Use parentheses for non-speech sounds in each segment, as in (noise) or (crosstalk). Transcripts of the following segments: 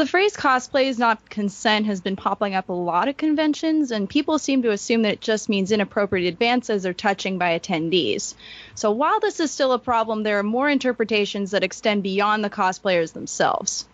The phrase cosplay is not consent has been popping up a lot at conventions, and people seem to assume that it just means inappropriate advances or touching by attendees. So while this is still a problem, there are more interpretations that extend beyond the cosplayers themselves.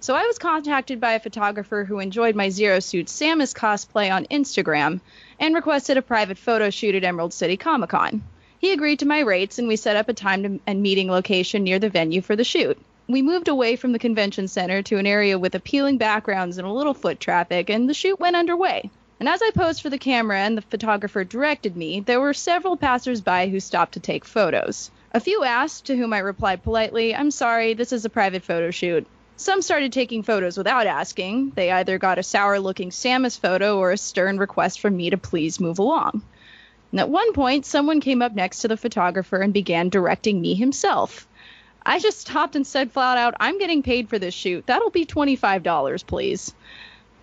So I was contacted by a photographer who enjoyed my Zero Suit Samus cosplay on Instagram and requested a private photo shoot at Emerald City Comic Con. He agreed to my rates, and we set up a time and meeting location near the venue for the shoot we moved away from the convention center to an area with appealing backgrounds and a little foot traffic, and the shoot went underway. And as I posed for the camera and the photographer directed me, there were several passersby who stopped to take photos. A few asked, to whom I replied politely, I'm sorry, this is a private photo shoot. Some started taking photos without asking. They either got a sour looking Samus photo or a stern request from me to please move along. And at one point, someone came up next to the photographer and began directing me himself. I just stopped and said flat out, I'm getting paid for this shoot. That'll be $25, please.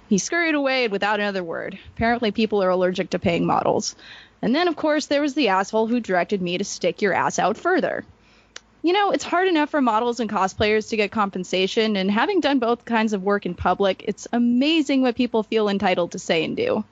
He scurried away without another word. Apparently, people are allergic to paying models. And then, of course, there was the asshole who directed me to stick your ass out further. You know, it's hard enough for models and cosplayers to get compensation, and having done both kinds of work in public, it's amazing what people feel entitled to say and do.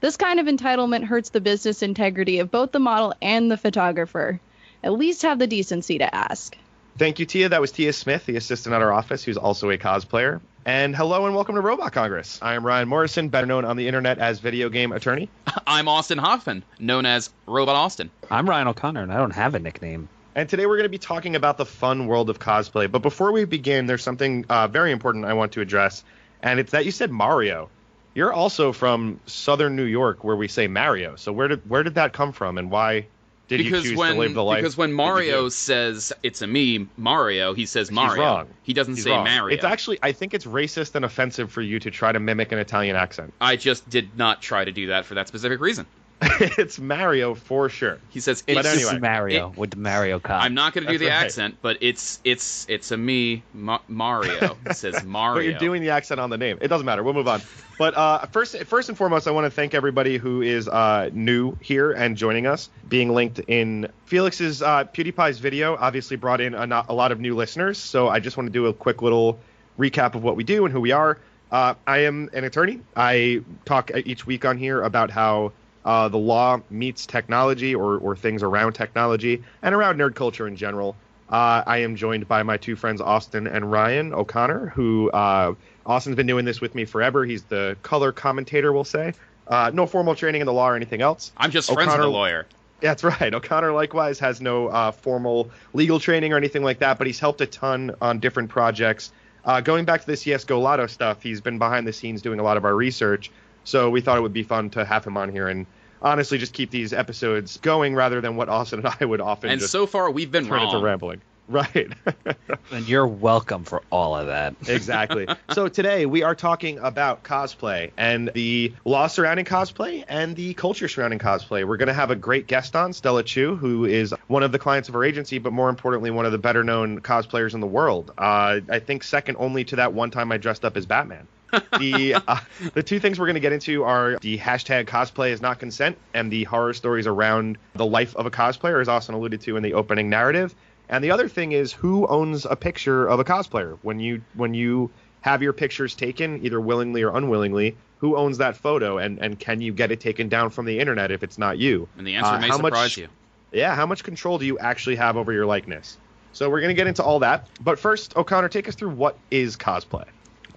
This kind of entitlement hurts the business integrity of both the model and the photographer. At least have the decency to ask. Thank you, Tia. That was Tia Smith, the assistant at our office, who's also a cosplayer. And hello and welcome to Robot Congress. I am Ryan Morrison, better known on the internet as Video Game Attorney. (laughs) I'm Austin Hoffman, known as Robot Austin. I'm Ryan O'Connor, and I don't have a nickname. And today we're going to be talking about the fun world of cosplay. But before we begin, there's something uh, very important I want to address, and it's that you said Mario. You're also from Southern New York, where we say Mario. So where did where did that come from, and why did because when, to live the life? Because when Mario says it's a me, Mario, he says Mario. wrong. He doesn't He's say wrong. Mario. It's actually, I think it's racist and offensive for you to try to mimic an Italian accent. I just did not try to do that for that specific reason. (laughs) it's Mario for sure. He says But it's. anyway. It's Mario with the Mario Kart. I'm not going to do the right. accent, but it's it's it's a me, Ma- Mario. (laughs) He says Mario. But you're doing the accent on the name. It doesn't matter. We'll move on. But uh, first, first and foremost, I want to thank everybody who is uh, new here and joining us. Being linked in Felix's uh, PewDiePie's video, obviously brought in a, not, a lot of new listeners. So I just want to do a quick little recap of what we do and who we are. Uh, I am an attorney. I talk each week on here about how uh, the law meets technology or, or things around technology and around nerd culture in general. Uh, I am joined by my two friends, Austin and Ryan O'Connor, who uh, Austin's been doing this with me forever. He's the color commentator, we'll say. Uh, no formal training in the law or anything else. I'm just friends with O'Connor- a lawyer. That's right. O'Connor likewise has no uh, formal legal training or anything like that, but he's helped a ton on different projects. Uh, going back to the CS:GO Lotto stuff, he's been behind the scenes doing a lot of our research. So we thought it would be fun to have him on here and honestly just keep these episodes going rather than what Austin and I would often And so far, we've been turn into rambling. Right. (laughs) and you're welcome for all of that. (laughs) exactly. So today we are talking about cosplay and the law surrounding cosplay and the culture surrounding cosplay. We're going to have a great guest on, Stella Chu, who is one of the clients of our agency, but more importantly, one of the better known cosplayers in the world. Uh, I think second only to that one time I dressed up as Batman. (laughs) the uh, the two things we're going to get into are the hashtag cosplay is not consent and the horror stories around the life of a cosplayer, as Austin alluded to in the opening narrative. And the other thing is who owns a picture of a cosplayer when you when you have your pictures taken either willingly or unwillingly. Who owns that photo and and can you get it taken down from the internet if it's not you? And the answer Uh, may how much- surprise you. Yeah, how much control do you actually have over your likeness? So we're going to get into all that. But first, O'Connor, take us through what is cosplay.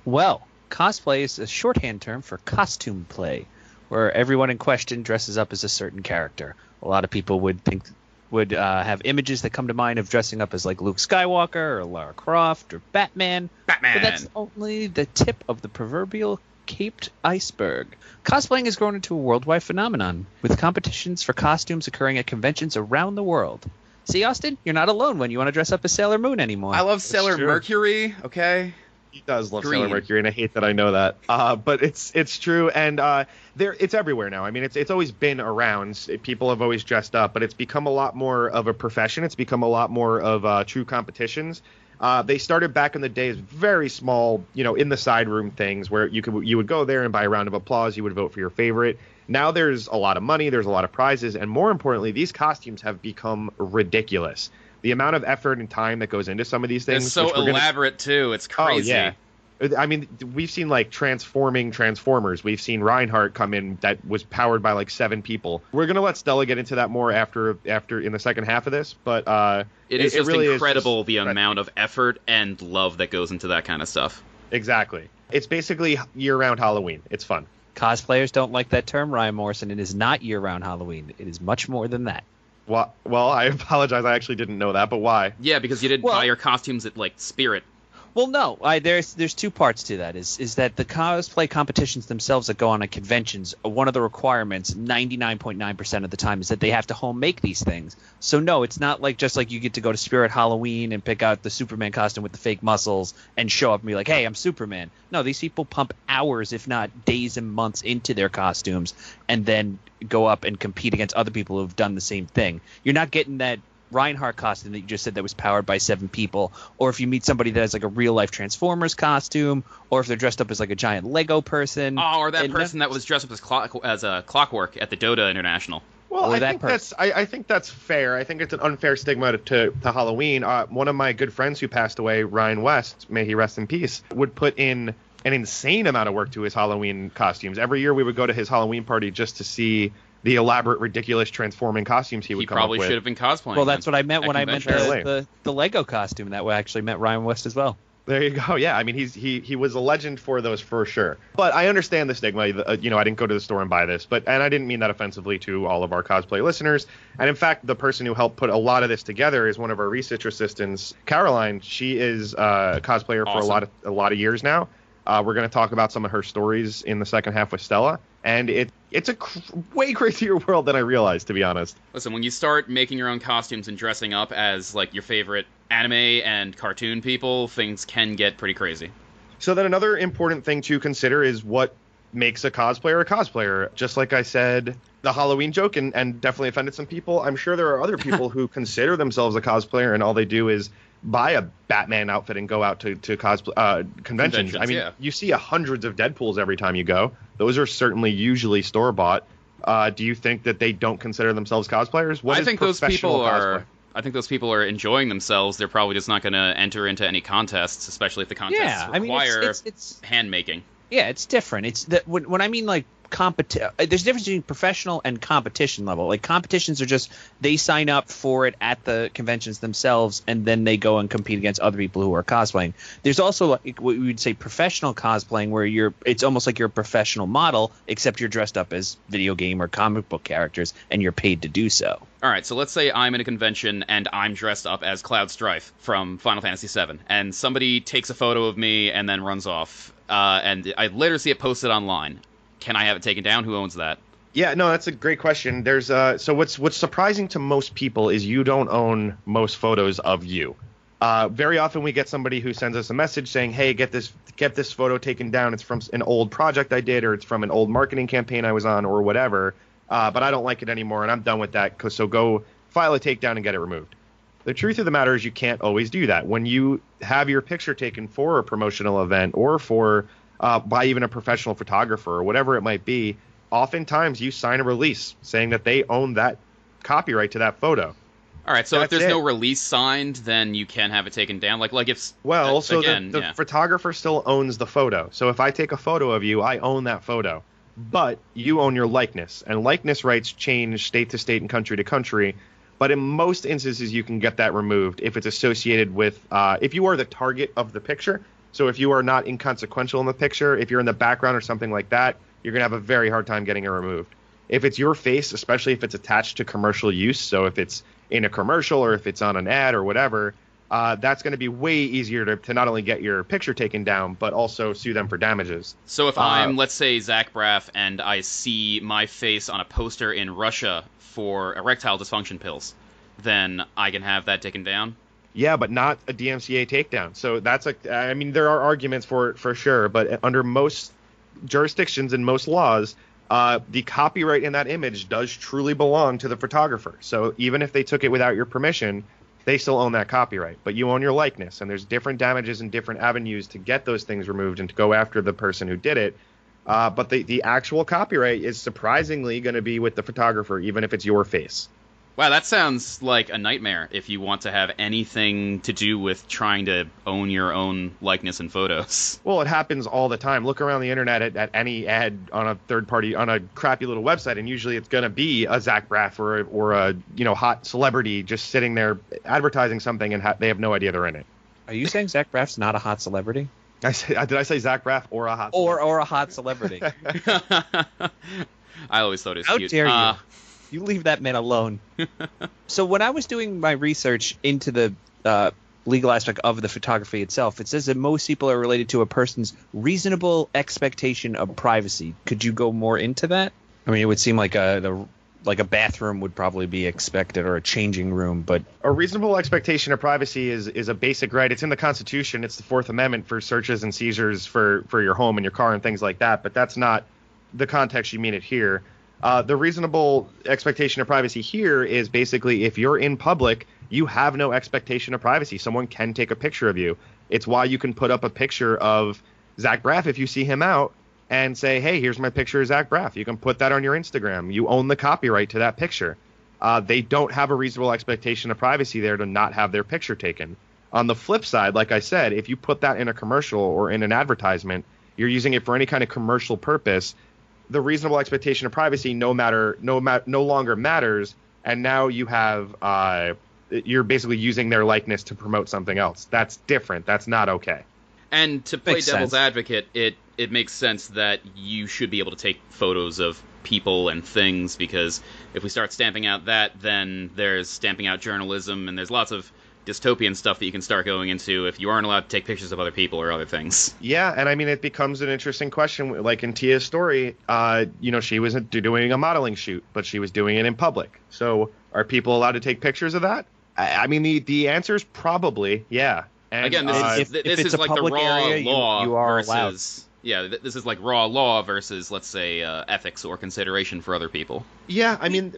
Well, cosplay is a shorthand term for costume play, where everyone in question dresses up as a certain character. A lot of people would think would uh, have images that come to mind of dressing up as like Luke Skywalker or Lara Croft or Batman. Batman. But that's only the tip of the proverbial caped iceberg. Cosplaying has grown into a worldwide phenomenon, with competitions for costumes occurring at conventions around the world. See, Austin, you're not alone when you want to dress up as Sailor Moon anymore. I love Sailor. Mercury. Okay. He does love Green. Sailor Mercury, and I hate that I know that. Uh, but it's it's true, and uh, there it's everywhere now. I mean, it's it's always been around. People have always dressed up, but it's become a lot more of a profession. It's become a lot more of uh, true competitions. Uh, they started back in the days, very small, you know, in the side room things where you could you would go there and by a round of applause you would vote for your favorite. Now there's a lot of money, there's a lot of prizes, and more importantly, these costumes have become ridiculous. The amount of effort and time that goes into some of these things. It's so which we're gonna- elaborate too. It's Oh crazy. yeah. I mean, we've seen like transforming Transformers. We've seen Reinhardt come in that was powered by like seven people. We're gonna let Stella get into that more after after in the second half of this, but uh, It is just really is incredible just the amount of effort and love that goes into that kind of stuff. exactly. It's basically year-round Halloween. It's fun. Cosplayers don't like that term, Ryan Morrison. It is not year-round Halloween. It is much more than that. Well, well, I (laughs) apologize. I actually didn't know that, but why? Yeah, because you did Well- buy your costumes at like Spirit. Well, no, I, there's there's two parts to that. Is is that the cosplay competitions themselves that go on at conventions? uh, One of the requirements, 99.9% of the time, is that they have to home make these things. So no, it's not like just like you get to go to Spirit Halloween and pick out the Superman costume with the fake muscles and show up and be like, hey, I'm Superman. No, these people pump hours, if not days and months, into their costumes and then go up and compete against other people who've done the same thing. You're not getting that Reinhardt costume that you just said that was powered by seven people, or if you meet somebody that has like a real life Transformers costume, or if they're dressed up as like a giant Lego person. Oh, or that And person that was dressed up as clock as a clockwork at the Dota International. Well, I that think person. that's I, I think that's fair. I think it's an unfair stigma to, to, to Halloween. Uh, one of my good friends who passed away, Ryan West, may he rest in peace, would put in an insane amount of work to his Halloween costumes. Every year we would go to his Halloween party just to see the elaborate, ridiculous transforming costumes he would He come probably up with. should have been cosplaying. well, that's what I meant at when I meant the, the, the Lego costume. That actually meant Ryan West as well. There you go. (laughs) Yeah, I mean he's he he was a legend for those for sure. But I understand the stigma. Uh, You know, I didn't go to the store and buy this, but and I didn't mean that offensively to all of our cosplay listeners. And in fact, the person who helped put a lot of this together is one of our research assistants, Caroline. She is uh, a cosplayer for a lot of a lot of years now. Uh, we're going to talk about some of her stories in the second half with Stella, and it it's a cr- way crazier world than I realized, to be honest. Listen, when you start making your own costumes and dressing up as like your favorite anime and cartoon people, things can get pretty crazy. So then another important thing to consider is what makes a cosplayer a cosplayer. Just like I said, the Halloween joke and, and definitely offended some people. I'm sure there are other people (laughs) who consider themselves a cosplayer and all they do is buy a Batman outfit and go out to, to cosplay uh, conventions. Conventions, I mean, yeah. you see a hundreds of Deadpools every time you go. Those are certainly usually store bought. Uh, do you think that they don't consider themselves cosplayers? What I is think those professional people cosplay? are. I think those people are enjoying themselves. They're probably just not going to enter into any contests, especially if the contests yeah, I mean, require it's, it's, it's hand making. yeah, it's different. It's that when, when I mean like competi- uh, there's a difference between professional and competition level. Like competitions are just they sign up for it at the conventions themselves, and then they go and compete against other people who are cosplaying. There's also like what we would say professional cosplaying, where you're it's almost like you're a professional model, except you're dressed up as video game or comic book characters, and you're paid to do so. All right, so let's say I'm in a convention and I'm dressed up as Cloud Strife from Final Fantasy VII, and somebody takes a photo of me and then runs off, uh, and I later see it posted online. Can I have it taken down? Who owns that? Yeah, no, that's a great question. There's uh so what's what's surprising to most people is you don't own most photos of you. Uh, very often we get somebody who sends us a message saying, "Hey, get this get this photo taken down. It's from an old project I did, or it's from an old marketing campaign I was on, or whatever. Uh, but I don't like it anymore, and I'm done with that. So go file a takedown and get it removed." The truth of the matter is you can't always do that. When you have your picture taken for a promotional event or for uh, by even a professional photographer or whatever it might be, oftentimes you sign a release saying that they own that copyright to that photo. All right, so if there's it. no release signed, then you can have it taken down. Like like if Well, uh, so again, the, the yeah. photographer still owns the photo. So if I take a photo of you, I own that photo. But you own your likeness, and likeness rights change state to state and country to country. But in most instances, you can get that removed if it's associated with uh, if you are the target of the picture. So if you are not inconsequential in the picture, if you're in the background or something like that, you're gonna have a very hard time getting it removed. If it's your face, especially if it's attached to commercial use, so if it's in a commercial or if it's on an ad or whatever, uh, that's going to be way easier to, to not only get your picture taken down, but also sue them for damages. So if Uh, I'm, let's say, Zach Braff, and I see my face on a poster in Russia for erectile dysfunction pills, then I can have that taken down. Yeah, but not a DMCA takedown. So that's a. I mean, there are arguments for it for sure, but under most jurisdictions and most laws, uh, the copyright in that image does truly belong to the photographer. So even if they took it without your permission, they still own that copyright. But you own your likeness, and there's different damages and different avenues to get those things removed and to go after the person who did it. Uh, but the, the actual copyright is surprisingly going to be with the photographer, even if it's your face. Wow, that sounds like a nightmare if you want to have anything to do with trying to own your own likeness and photos. (laughs) Well, it happens all the time. Look around the internet at, at any ad on a third party on a crappy little website, and usually it's going to be a Zach Braff or a, or a you know hot celebrity just sitting there advertising something, and ha- they have no idea they're in it. Are you saying Zach Braff's not a hot celebrity? (laughs) I say, did I say Zach Braff or a hot? Or or a hot celebrity? (laughs) I always thought it was How cute. dare you. Uh, You leave that man alone. (laughs) so when I was doing my research into the uh, legal aspect of the photography itself, it says that most people are related to a person's reasonable expectation of privacy. Could you go more into that? I mean, it would seem like a the, like a bathroom would probably be expected or a changing room, but a reasonable expectation of privacy is is a basic right. It's in the Constitution. It's the Fourth Amendment for searches and seizures for for your home and your car and things like that. But that's not the context you mean it here. Uh, the reasonable expectation of privacy here is basically if you're in public, you have no expectation of privacy. Someone can take a picture of you. It's why you can put up a picture of Zach Braff if you see him out and say, hey, here's my picture of Zach Braff. You can put that on your Instagram. You own the copyright to that picture. Uh, they don't have a reasonable expectation of privacy there to not have their picture taken. On the flip side, like I said, if you put that in a commercial or in an advertisement, you're using it for any kind of commercial purpose. The reasonable expectation of privacy no matter no ma- no longer matters, and now you have uh, you're basically using their likeness to promote something else. That's different. That's not okay. And to play Makes devil's sense. advocate, it it makes sense that you should be able to take photos of people and things because if we start stamping out that, then there's stamping out journalism and there's lots of dystopian stuff that you can start going into if you aren't allowed to take pictures of other people or other things. Yeah, and I mean it becomes an interesting question. Like in Tia's story, uh, you know, she wasn't doing a modeling shoot, but she was doing it in public. So are people allowed to take pictures of that? I, I mean, the the answer is probably yeah. And, Again, this uh, is if- th- if this is like the raw area, law you are allowed. versus yeah, th- this is like raw law versus let's say uh, ethics or consideration for other people. yeah. I mean,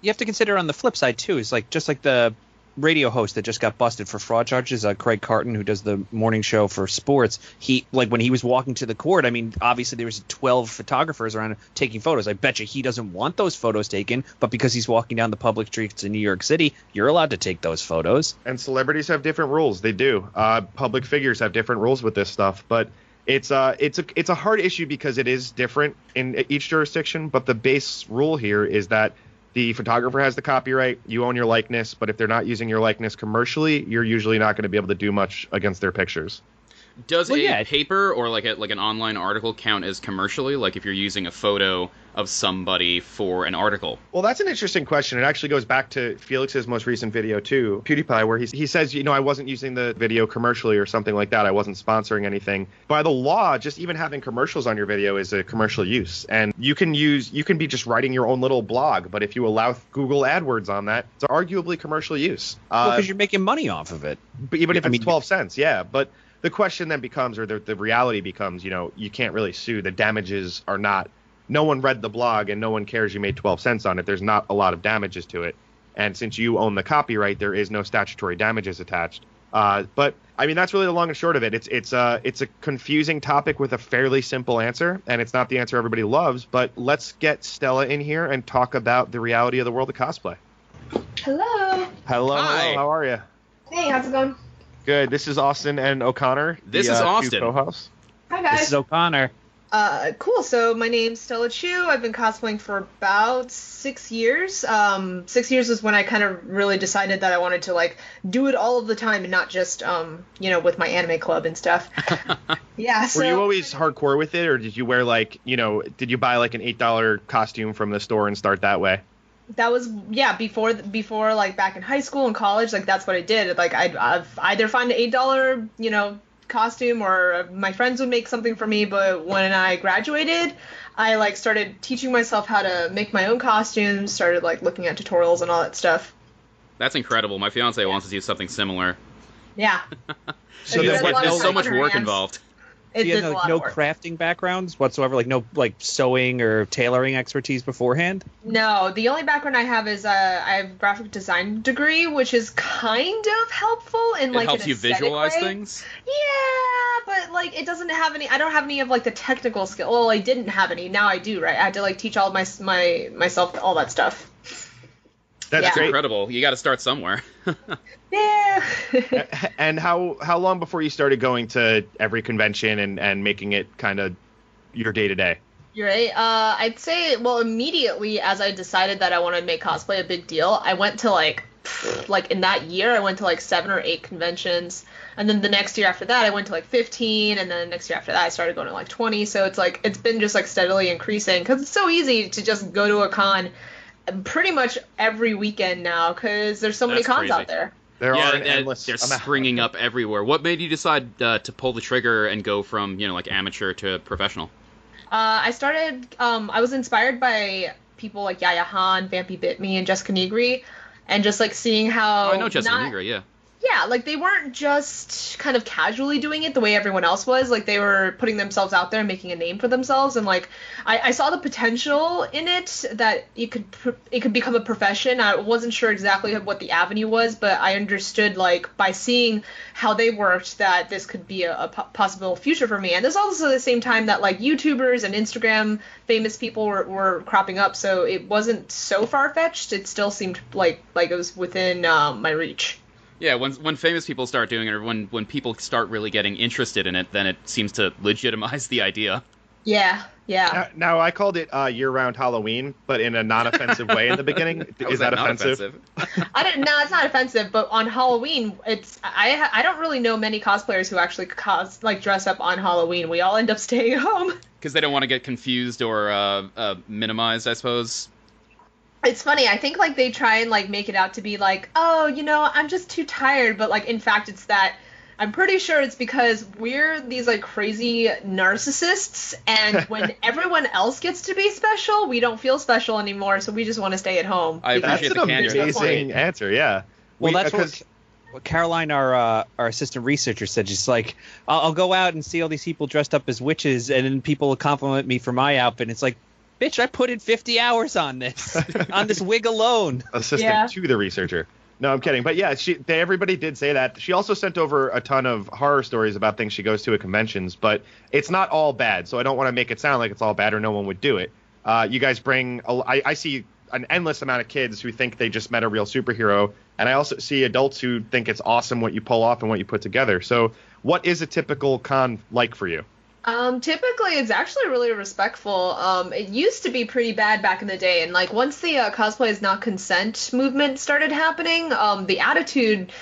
you have to consider on the flip side too. Is like just like the radio host that just got busted for fraud charges, uh, Craig Carton, who does the morning show for sports. He like when he was walking to the court. I mean, obviously there was twelve photographers around taking photos. I bet you he doesn't want those photos taken, but because he's walking down the public streets in New York City, you're allowed to take those photos. and celebrities have different rules. They do. Uh, public figures have different rules with this stuff, but it's a it's a it's a hard issue because it is different in each jurisdiction. But the base rule here is that the photographer has the copyright. You own your likeness, but if they're not using your likeness commercially, you're usually not going to be able to do much against their pictures. Does Well, a yeah. paper or like a like an online article count as commercially? Like if you're using a photo of somebody for an article? Well, that's an interesting question. It actually goes back to Felix's most recent video too, PewDiePie, where he he says, you know, I wasn't using the video commercially or something like that. I wasn't sponsoring anything. By the law, just even having commercials on your video is a commercial use, and you can use you can be just writing your own little blog, but if you allow Google AdWords on that, it's arguably commercial use. Uh, because you're making money off of it. but even if I it's mean- 12 12 cents, yeah. But the question then becomes, or the, the reality becomes, you know, you can't really sue. The damages are not, no one read the blog and no one cares you made 12 cents on it. There's not a lot of damages to it. And since you own the copyright, there is no statutory damages attached. Uh, but I mean, that's really the long and short of it. It's it's a it's a confusing topic with a fairly simple answer, and it's not the answer everybody loves. But let's get Stella in here and talk about the reality of the world of cosplay. Hello. Hello, Hi. hello, how are you? Hey, how's it going? Good. This is Austin and O'Connor. This the, is uh, Austin. co-hosts. Hi This is O'Connor. Uh, cool. So my name's Stella Chu. I've been cosplaying for about six years. Um, six years is when I kind of really decided that I wanted to like do it all of the time and not just um, you know, with my anime club and stuff. (laughs) yeah. So Were you always hardcore with it, or did you wear like, you know, did you buy like an eight dollar costume from the store and start that way? That was yeah before before like back in high school and college like that's what I did like I'd, I'd either find an eight dollar you know costume or my friends would make something for me but when I graduated I like started teaching myself how to make my own costumes started like looking at tutorials and all that stuff That's incredible. My fiance wants to do something similar. yeah So And there's there's a But lot there's so much work hands. involved. It, you it's a know, no crafting backgrounds whatsoever, like no like sewing or tailoring expertise beforehand. No, the only background I have is uh, I have graphic design degree, which is kind of helpful in It like helps an you visualize way. things. Yeah, but like it doesn't have any. I don't have any of like the technical skill. Well, I didn't have any. Now I do, right? I had to like teach all my my myself all that stuff. That's Yeah. Incredible. You got to start somewhere. (laughs) Yeah. And how how long before you started going to every convention and and making it kind of your day to day? You're right. Uh, I'd say, well, immediately as I decided that I wanted to make cosplay a big deal, I went to like, like in that year, I went to like seven or eight conventions, and then the next year after that, I went to like 15, and then the next year after that, I started going to like 20. So it's like it's been just like steadily increasing because it's so easy to just go to a con, pretty much every weekend now because there's so many That's cons crazy. out there. There yeah, are an endless they're amount. springing up everywhere. What made you decide uh, to pull the trigger and go from you know like amateur to professional? Uh, I started. Um, I was inspired by people like Yaya Han, Vampy Bit Me, and Jessica Negri, and just like seeing how. Oh, I know Jessica not- Negri, yeah. Yeah, like they weren't just kind of casually doing it the way everyone else was. Like they were putting themselves out there and making a name for themselves. And like I, I saw the potential in it that it could it could become a profession. I wasn't sure exactly what the avenue was, but I understood like by seeing how they worked that this could be a, a possible future for me. And this also the same time that like YouTubers and Instagram famous people were, were cropping up, so it wasn't so far fetched. It still seemed like like it was within um, my reach. Yeah, when when famous people start doing it, or when when people start really getting interested in it, then it seems to legitimize the idea. Yeah, yeah. Now, now, I called it uh, year-round Halloween, but in a non-offensive way in the beginning. (laughs) Is that, not offensive? I don't. No, it's not offensive. But on Halloween, it's I I don't really know many cosplayers who actually cos like dress up on Halloween. We all end up staying (laughs) home. Because they don't want to get confused or uh, uh, minimized, I suppose. It's funny. I think like they try and like make it out to be like, oh, you know, I'm just too tired. But like in fact, it's that. I'm pretty sure it's because we're these like crazy narcissists, and (laughs) when everyone else gets to be special, we don't feel special anymore, so we just want to stay at home. I because- appreciate That's the an candor. There's no point. amazing answer. Yeah. Well, We- that's because- what, what Caroline, our uh, our assistant researcher, said. Just like I'll, I'll go out and see all these people dressed up as witches, and then people will compliment me for my outfit. It's like, bitch, I put in 50 hours on this, (laughs) on this wig alone. assistant Yeah. to the researcher. No, I'm kidding. But yeah, she they, everybody did say that. She also sent over a ton of horror stories about things she goes to at conventions, but it's not all bad. So I don't want to make it sound like it's all bad or no one would do it. Uh, you guys bring. A, I, I see an endless amount of kids who think they just met a real superhero, and I also see adults who think it's awesome what you pull off and what you put together. So, what is a typical con like for you? Um, typically, it's actually really respectful. Um, it used to be pretty bad back in the day, and like once the uh, cosplay is not consent movement started happening, um, the attitude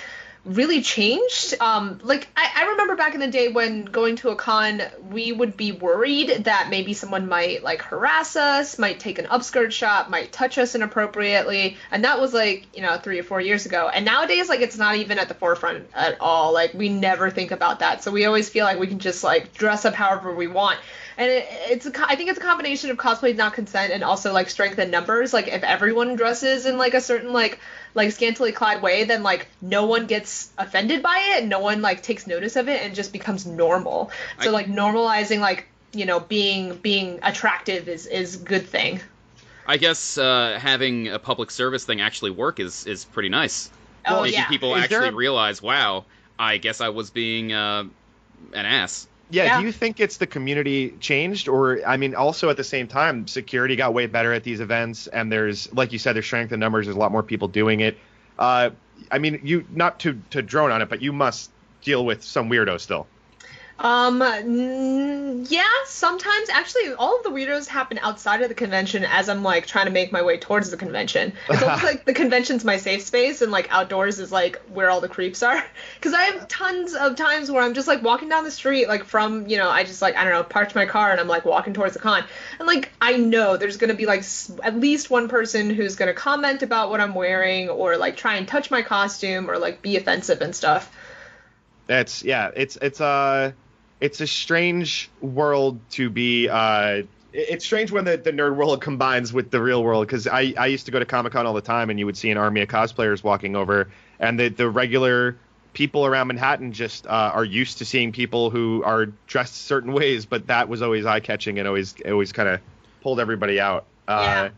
really changed. Um, like I, I remember back in the day when going to a con, we would be worried that maybe someone might like harass us, might take an upskirt shot, might touch us inappropriately, and that was like you know three or four years ago. And nowadays, like it's not even at the forefront at all. Like we never think about that, so we always feel like we can just like dress up however we want. And it, it's a, co- I think it's a combination of cosplay not consent and also like strength in numbers. Like if everyone dresses in like a certain like like scantily clad way, then like no one gets offended by it, no one like takes notice of it, and just becomes normal. So I- like normalizing like you know being being attractive is is good thing. I guess uh, having a public service thing actually work is is pretty nice. Oh Making yeah. people Is actually a- realize, wow, I guess I was being uh, an ass. Yeah, Yeah. do you think it's the community changed, or I mean, also at the same time, security got way better at these events, and there's, like you said, there's strength in numbers. There's a lot more people doing it. Uh, I mean, you not to to drone on it, but you must deal with some weirdo still. Um, mm, yeah, sometimes actually all of the weirdos happen outside of the convention as I'm like trying to make my way towards the convention. (laughs) It's almost like the convention's my safe space and like outdoors is like where all the creeps are. (laughs) Cause I have tons of times where I'm just like walking down the street, like from, you know, I just like, I don't know, parked my car and I'm like walking towards the con. And like, I know there's gonna be like s- at least one person who's gonna comment about what I'm wearing or like try and touch my costume or like be offensive and stuff. It's yeah, it's it's a it's a strange world to be. Uh, it's strange when the, the nerd world combines with the real world because I, I used to go to Comic Con all the time and you would see an army of cosplayers walking over and the the regular people around Manhattan just uh, are used to seeing people who are dressed certain ways, but that was always eye catching and always always kind of pulled everybody out. Uh.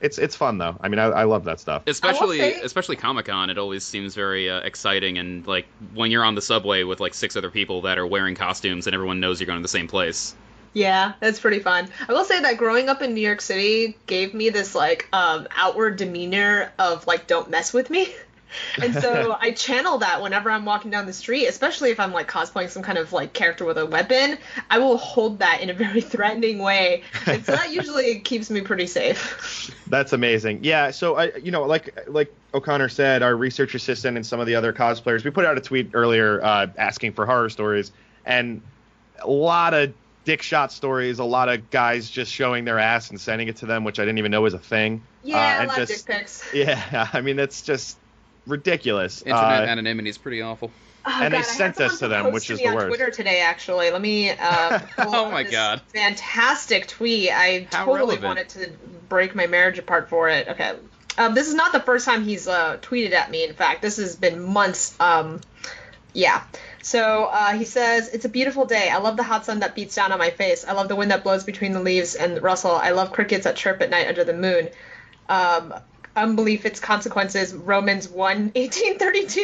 It's it's fun though. I mean, I, I love that stuff. Especially, say- especially Comic Con, it always seems very uh, exciting and like when you're on the subway with like six other people that are wearing costumes and everyone knows you're going to the same place. Yeah, that's pretty fun. I will say that growing up in New York City gave me this like um outward demeanor of like don't mess with me. (laughs) And so (laughs) I channel that whenever I'm walking down the street, especially if I'm like cosplaying some kind of like character with a weapon. I will hold that in a very (laughs) threatening way. And so that usually keeps me pretty safe. That's amazing. Yeah, so I you know like like O'Connor said, our research assistant and some of the other cosplayers, we put out a tweet earlier uh, asking for horror stories, and a lot of dick shot stories, a lot of guys just showing their ass and sending it to them, which I didn't even know was a thing. Yeah, Uh, a and lot of just- dick pics. (laughs) Yeah, I mean that's just ridiculous. Internet Uh, anonymity is pretty awful. Oh, And they God, I sent this to them, which is the worst. Twitter today, actually. Let me. Uh, (laughs) pull Oh my this God. Fantastic tweet. I How totally relevant. wanted to break my marriage apart for it. Okay. Um, this is not the first time he's uh, tweeted at me. In fact, this has been months. Um, yeah. So uh, he says, It's a beautiful day. I love the hot sun that beats down on my face. I love the wind that blows between the leaves and rustle. I love crickets that chirp at night under the moon. Um, unbelief its consequences romans 1 (laughs) 1832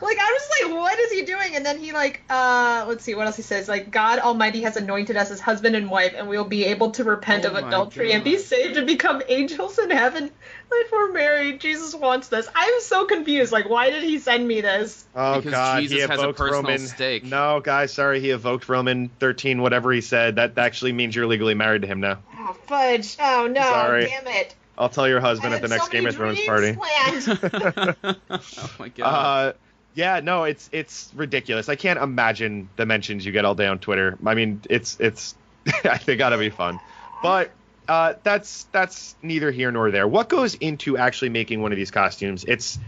like i was like what is he doing and then he like uh let's see what else he says like god almighty has anointed us as husband and wife and we'll be able to repent Oh of my adultery and be saved and become angels in heaven if we're married jesus wants this i'm so confused like why did he send me this Oh Because God, Jesus he has a evoked personal Roman. stake. No, guys, sorry, he evoked Roman 13, whatever he said. That actually means you're legally married to him now. oh fudge oh no Sorry. damn it I'll tell your husband I at the next so Game of Thrones party. (laughs) (laughs) oh my god. Uh, yeah, no, it's it's ridiculous. I can't imagine the mentions you get all day on Twitter. I mean, it's it's (laughs) they gotta be fun, but uh, that's that's neither here nor there. What goes into actually making one of these costumes? It's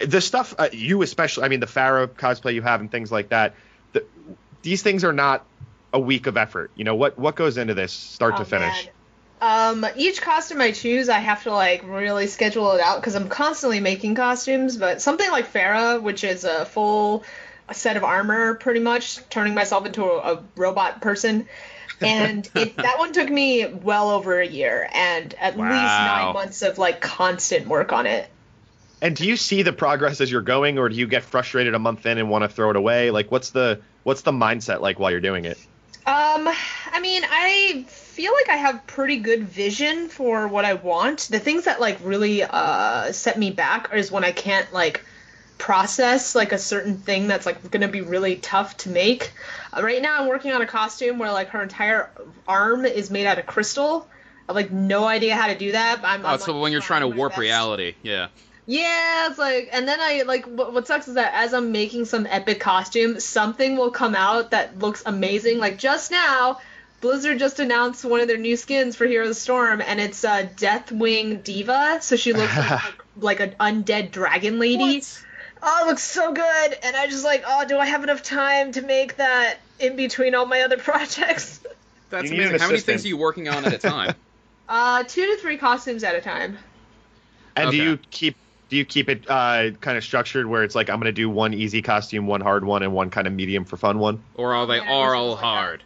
the stuff uh, you especially. I mean, the Pharah cosplay you have and things like that. The, these things are not a week of effort. You know what what goes into this start Oh, to finish? man. Um, each costume I choose, I have to like really schedule it out because I'm constantly making costumes. But something like Pharah, which is a full set of armor, pretty much turning myself into a, a robot person, (laughs) and it, that one took me well over a year and at least nine months of like constant work on it. And do you see the progress as you're going, or do you get frustrated a month in and want to throw it away? Like, what's the what's the mindset like while you're doing it? Um, I mean, I feel like I have pretty good vision for what I want. The things that like really uh set me back is when I can't like process like a certain thing that's like going to be really tough to make. Uh, right now I'm working on a costume where like her entire arm is made out of crystal. I have like no idea how to do that. but I'm, oh, I'm, so like, when you're trying to warp best. reality, yeah. Yeah, it's like, and then I like what, what sucks is that as I'm making some epic costume, something will come out that looks amazing. Like just now, Blizzard just announced one of their new skins for Hero of the Storm, and it's uh, Deathwing D.Va. So she looks like, (laughs) like an undead dragon lady. Oh, it looks so good, and I just like, oh, do I have enough time to make that in between all my other (laughs) projects? That's You need an amazing. How many things are you working on at a time? (laughs) uh, two to three costumes at a time. And do you keep do you keep it uh, kind of structured where it's like I'm gonna do one easy costume, one hard one, and one kind of medium for fun one? or are they Yeah, all like hard?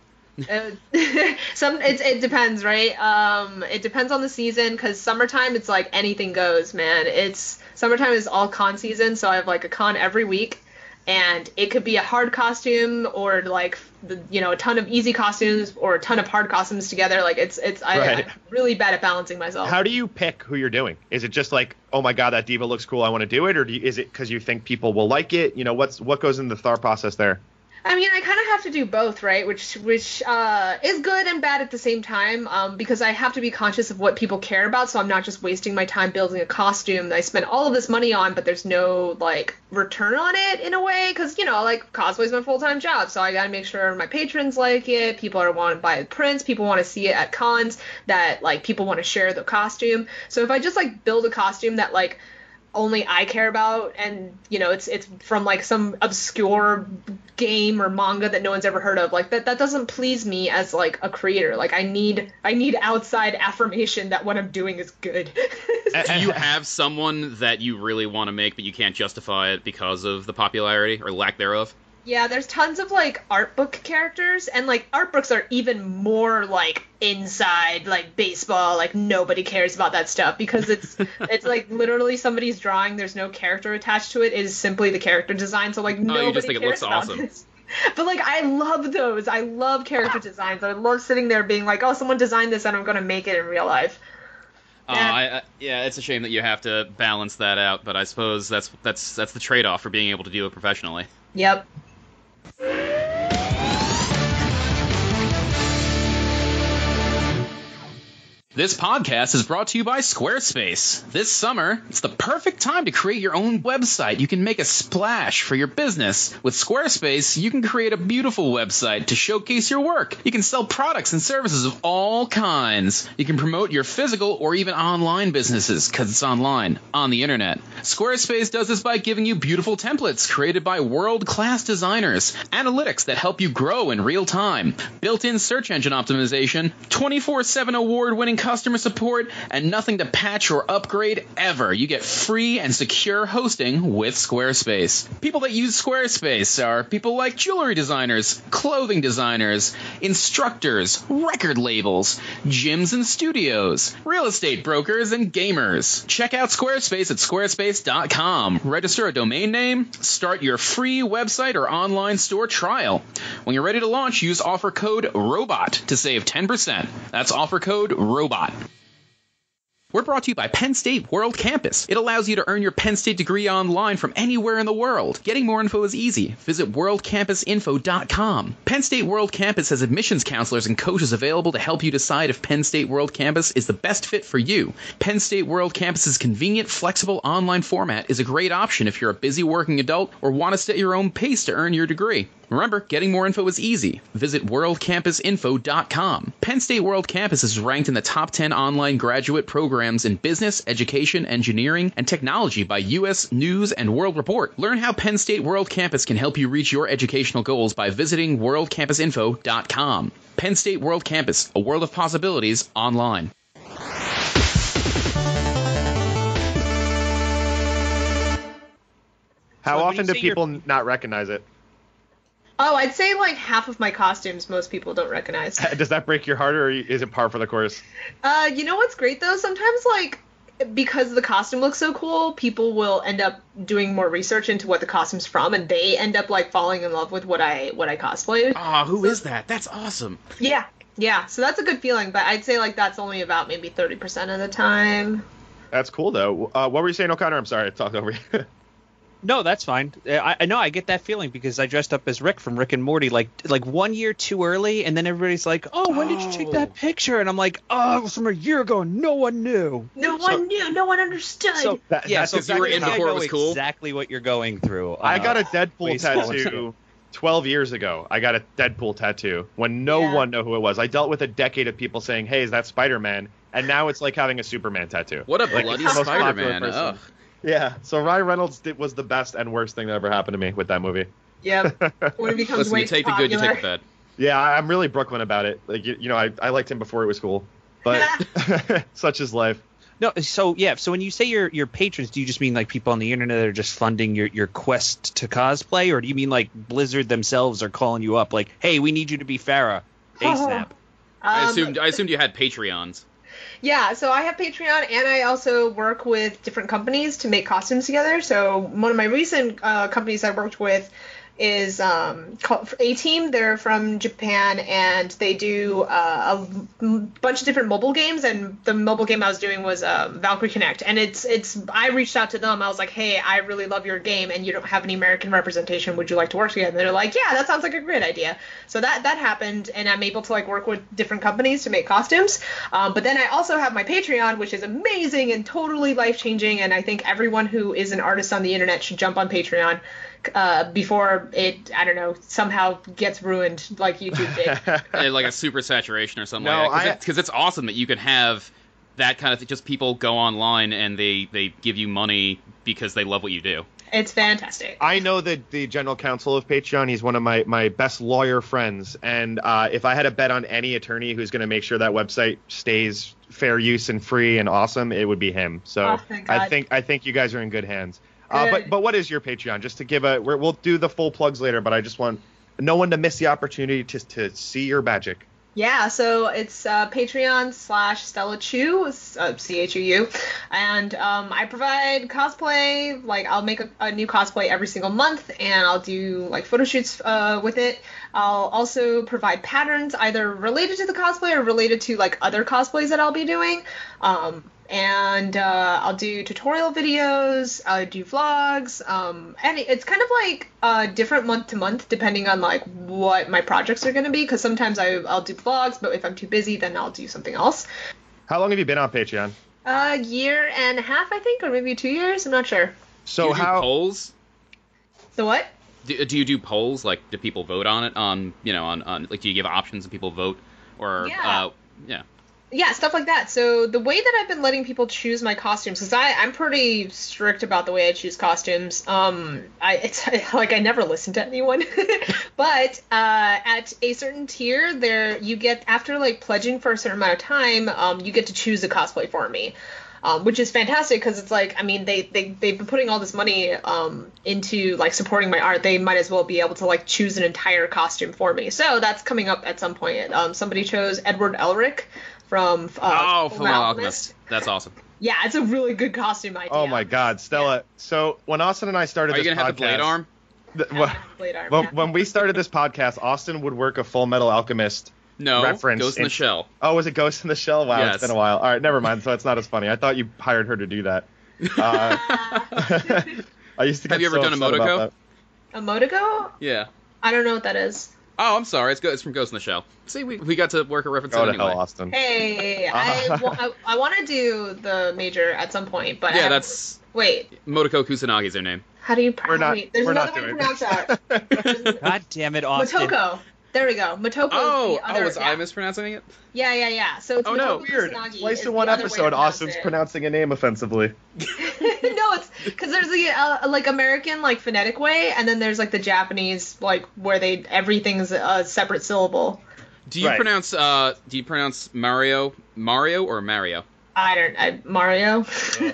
Uh, (laughs) some it, it depends right um it depends on the season because summertime it's like anything goes man it's summertime is all con season so i have like a con every week and it could be a hard costume or like the, you know a ton of easy costumes or a ton of hard costumes together like it's it's I, Right. i'm really bad at balancing myself How do you pick who you're doing? Is it just like, oh my god, that D.Va looks cool, I want to do it, or do you, is it because you think people will like it? You know, what's what goes in the thought process there? I mean, I kind of have to do both, right? Which which uh, is good and bad at the same time, um, because I have to be conscious of what people care about, so I'm not just wasting my time building a costume that I spent all of this money on, but there's no like return on it in a way, because you know, like cosplay's my full time job, so I gotta make sure my patrons like it, people are want to buy prints, people want to see it at cons, that like people want to share the costume. So if I just like build a costume that like only I care about, and you know, it's it's from like some obscure game or manga that no one's ever heard of. Like that that doesn't please me as like a creator. Like I need I need outside affirmation that what I'm doing is good. (laughs) Do you have someone that you really want to make, but you can't justify it because of the popularity or lack thereof? Yeah, there's tons of like art book characters, and like art books are even more like inside like baseball. Like nobody cares about that stuff because it's (laughs) it's like literally somebody's drawing. There's no character attached to it. It is simply the character design. So like nobody Oh, you just think it cares looks about awesome. this. (laughs) But like I love those. I love character (laughs) designs. I love sitting there being like, oh, someone designed this, and I'm gonna make it in real life. Oh, Yeah. I, I, yeah, it's a shame that you have to balance that out, but I suppose that's that's that's the trade-off for being able to do it professionally. Yep. This podcast is brought to you by Squarespace. This summer, it's the perfect time to create your own website. You can make a splash for your business. With Squarespace, you can create a beautiful website to showcase your work. You can sell products and services of all kinds. You can promote your physical or even online businesses because it's online, on the internet. Squarespace does this by giving you beautiful templates created by world class designers, analytics that help you grow in real time, built in search engine optimization, 24 7 award winning customer support, and nothing to patch or upgrade ever. You get free and secure hosting with Squarespace. People that use Squarespace are people like jewelry designers, clothing designers, instructors, record labels, gyms and studios, real estate brokers, and gamers. Check out Squarespace at squarespace.com. Register a domain name, start your free website or online store trial. When you're ready to launch, use offer code ROBOT to save 10%. That's offer code ROBOT. We're brought to you by Penn State World Campus. It allows you to earn your Penn State degree online from anywhere in the world. Getting more info is easy. Visit worldcampusinfo.com. Penn State World Campus has admissions counselors and coaches available to help you decide if Penn State World Campus is the best fit for you. Penn State World Campus's convenient, flexible online format is a great option if you're a busy working adult or want to set your own pace to earn your degree. Remember, getting more info is easy. Visit worldcampusinfo.com. Penn State World Campus is ranked in the top 10 online graduate programs in business, education, engineering, and technology by U.S. News and World Report. Learn how Penn State World Campus can help you reach your educational goals by visiting worldcampusinfo.com. Penn State World Campus, a world of possibilities online. How So often do say you're- people not recognize it? Oh, I'd say like half of my costumes most people don't recognize. (laughs) Does that break your heart, or is it par for the course? Uh, you know what's great though? Sometimes like because the costume looks so cool, people will end up doing more research into what the costume's from, and they end up like falling in love with what I what I cosplayed. Ah, who is that? That's awesome. Yeah, yeah. So that's a good feeling, but I'd say like that's only about maybe thirty percent of the time. That's cool though. Uh, what were you saying, O'Connor? I'm sorry, I talked over you. (laughs) No, that's fine. I, I know I get that feeling because I dressed up as Rick from Rick and Morty like like one year too early, and then everybody's like, "Oh, when did you take that Oh. picture?" And I'm like, "Oh, it was from a year ago. No one knew." No So- one knew. No one understood. So That- yeah, that's so exactly you were in how- before before it it was was cool. Exactly what you're going through. I got a Uh, Deadpool way smaller. tattoo 12 years ago. I got a Deadpool tattoo when no Yeah. one knew who it was. I dealt with a decade of people saying, "Hey, is that Spider-Man?" And now it's like having a Superman tattoo. What a Like, bloody it's the most popular Spider-Man. person. Ugh. Yeah. So Ryan Reynolds did, was the best and worst thing that ever happened to me with that movie. Yeah. (laughs) When it becomes Listen, way you take too the good, you take the bad. Yeah, I- I'm really Brooklyn about it. Like you, you know, I, I liked him before it was cool, but (laughs) (laughs) such is life. No, so yeah, so when you say your your patrons, do you just mean like people on the internet that are just funding your your quest to cosplay, or do you mean like Blizzard themselves are calling you up like, "Hey, we need you to be Pharah ASAP"? I Um, assumed I assumed you had Patreons. Yeah, so I have Patreon and I also work with different companies to make costumes together. So one of my recent uh, companies I worked with is um, called Ateam. They're from Japan and they do uh, a bunch of different mobile games. And the mobile game I was doing was uh, Valkyrie Connect. And it's it's I reached out to them. I was like, hey, I really love your game, and you don't have any American representation. Would you like to work together? And they're like, yeah, that sounds like a great idea. So that that happened, and I'm able to like work with different companies to make costumes. Um, but then I also have my Patreon, which is amazing and totally life changing. And I think everyone who is an artist on the internet should jump on Patreon uh, before it, I don't know, somehow gets ruined like YouTube did. (laughs) Like a super saturation or something No, like that. I- Because it's awesome that you can have that kind of thing. Just people go online and they they give you money because they love what you do. it's fantastic. I know that the general counsel of Patreon. He's one of my, my best lawyer friends, and uh, if I had a bet on any attorney who's going to make sure that website stays fair use and free and awesome, it would be him. So Oh, I think I think you guys are in good hands. Uh, but but what is your Patreon? Just to give a we're, we'll do the full plugs later, but I just want no one to miss the opportunity to to see your magic. Yeah, so it's uh, Patreon slash Stella Chuu, uh, C H U U, and um, I provide cosplay. Like I'll make a, a new cosplay every single month, and I'll do like photo shoots uh, with it. I'll also provide patterns either related to the cosplay or related to like other cosplays that I'll be doing. Um, and uh, I'll do tutorial videos. I do vlogs. Um, and it's kind of like uh, different month to month depending on like what my projects are going to be. Because sometimes I, I'll do vlogs, but if I'm too busy, then I'll do something else. How long have you been on Patreon? A year and a half, I think, or maybe two years. I'm not sure. So do you do how polls? The what? Do, do you do polls? Like, do people vote on it? On you know, on, on like, do you give options and people vote? Or Yeah. uh, yeah. Yeah stuff like that so the way that i've been letting people choose my costumes because i'm pretty strict about the way i choose costumes um i it's (laughs) like i never listen to anyone (laughs) but uh at a certain tier there you get after like pledging for a certain amount of time um you get to choose a cosplay for me um, which is fantastic because it's like I mean they they they've been putting all this money um, into like supporting my art. They might as well be able to like choose an entire costume for me. So that's coming up at some point. Um, somebody chose Edward Elric from uh, oh, Full Full Metal Alchemist. That's awesome. (laughs) Yeah, it's a really good costume idea. Oh my God, Stella! So when Austin and I started Are you this gonna have the blade arm? th- I wh- have blade arm, when, yeah. when we started this podcast, Austin would work a Full Metal Alchemist. No. reference Ghost in the in- Shell. Oh, was it Ghost in the Shell? Wow, Yes. it's been a while. All right, never mind. So it's not as funny. I thought you hired her to do that. (laughs) Uh, (laughs) I used to get Have you ever so done a upset Motoko? a Motigo? Yeah. I don't know what that is. Oh, I'm sorry. It's, go- it's from Ghost in the Shell. See, we, we got to work a reference Go to anyway. hell, Austin. Hey, I, (laughs) Uh-huh. I, I want to do the major at some point, but Yeah, haven't- that's wait. Motoko Kusanagi's her name. How do you? We're not. There's we're another not way to doing pronounce that. (laughs) God damn it, Austin. Motoko. There we go. Motoko. Oh, is the other, oh, was yeah. I mispronouncing it? Yeah, yeah, yeah. So it's Oh, no. Motoko Weird. Kusanagi Twice in one other way to episode, pronounce Austin's it. pronouncing a name offensively. (laughs) (laughs) no, it's because there's the uh, like American like phonetic way, and then there's like the Japanese like where they everything's a separate syllable. Do you Right. pronounce uh do you pronounce Mario Mario or Mario? I don't. I, Mario.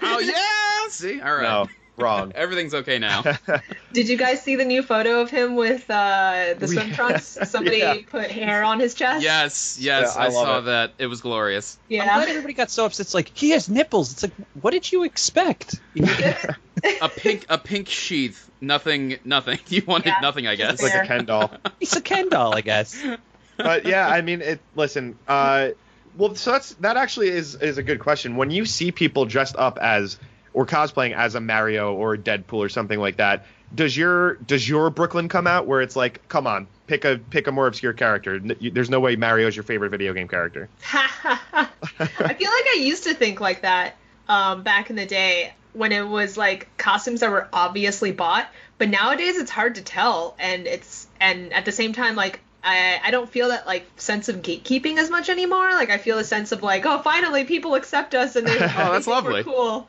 Oh (laughs) yeah, see? All right. No, wrong. (laughs) Everything's okay now. (laughs) Did you guys see the new photo of him with uh, the swim (laughs) Yeah. trunks? Somebody Yeah. put hair on his chest. yes, yes, Yeah, I I, saw it. that. It was glorious. Yeah. I'm Yeah. glad everybody got so upset. It's like he has nipples. It's like, what did you expect? A pink a pink sheath. Nothing nothing. You wanted Yeah, nothing, I guess. It's like a Ken doll. He's a Ken doll, I guess. but yeah, I mean, it. Listen, uh, well, so that's that actually is is a good question. When you see people dressed up as or cosplaying as a Mario or a Deadpool or something like that, does your does your Brooklyn come out where it's like, come on, pick a pick a more obscure character? There's no way Mario's your favorite video game character. (laughs) I feel like I used to think like that um, back in the day when it was like costumes that were obviously bought, but nowadays it's hard to tell, and it's and at the same time like. I, I don't feel that like sense of gatekeeping as much anymore. Like I feel a sense of like, oh, finally people accept us and they, (laughs) Oh, that's lovely. Cool.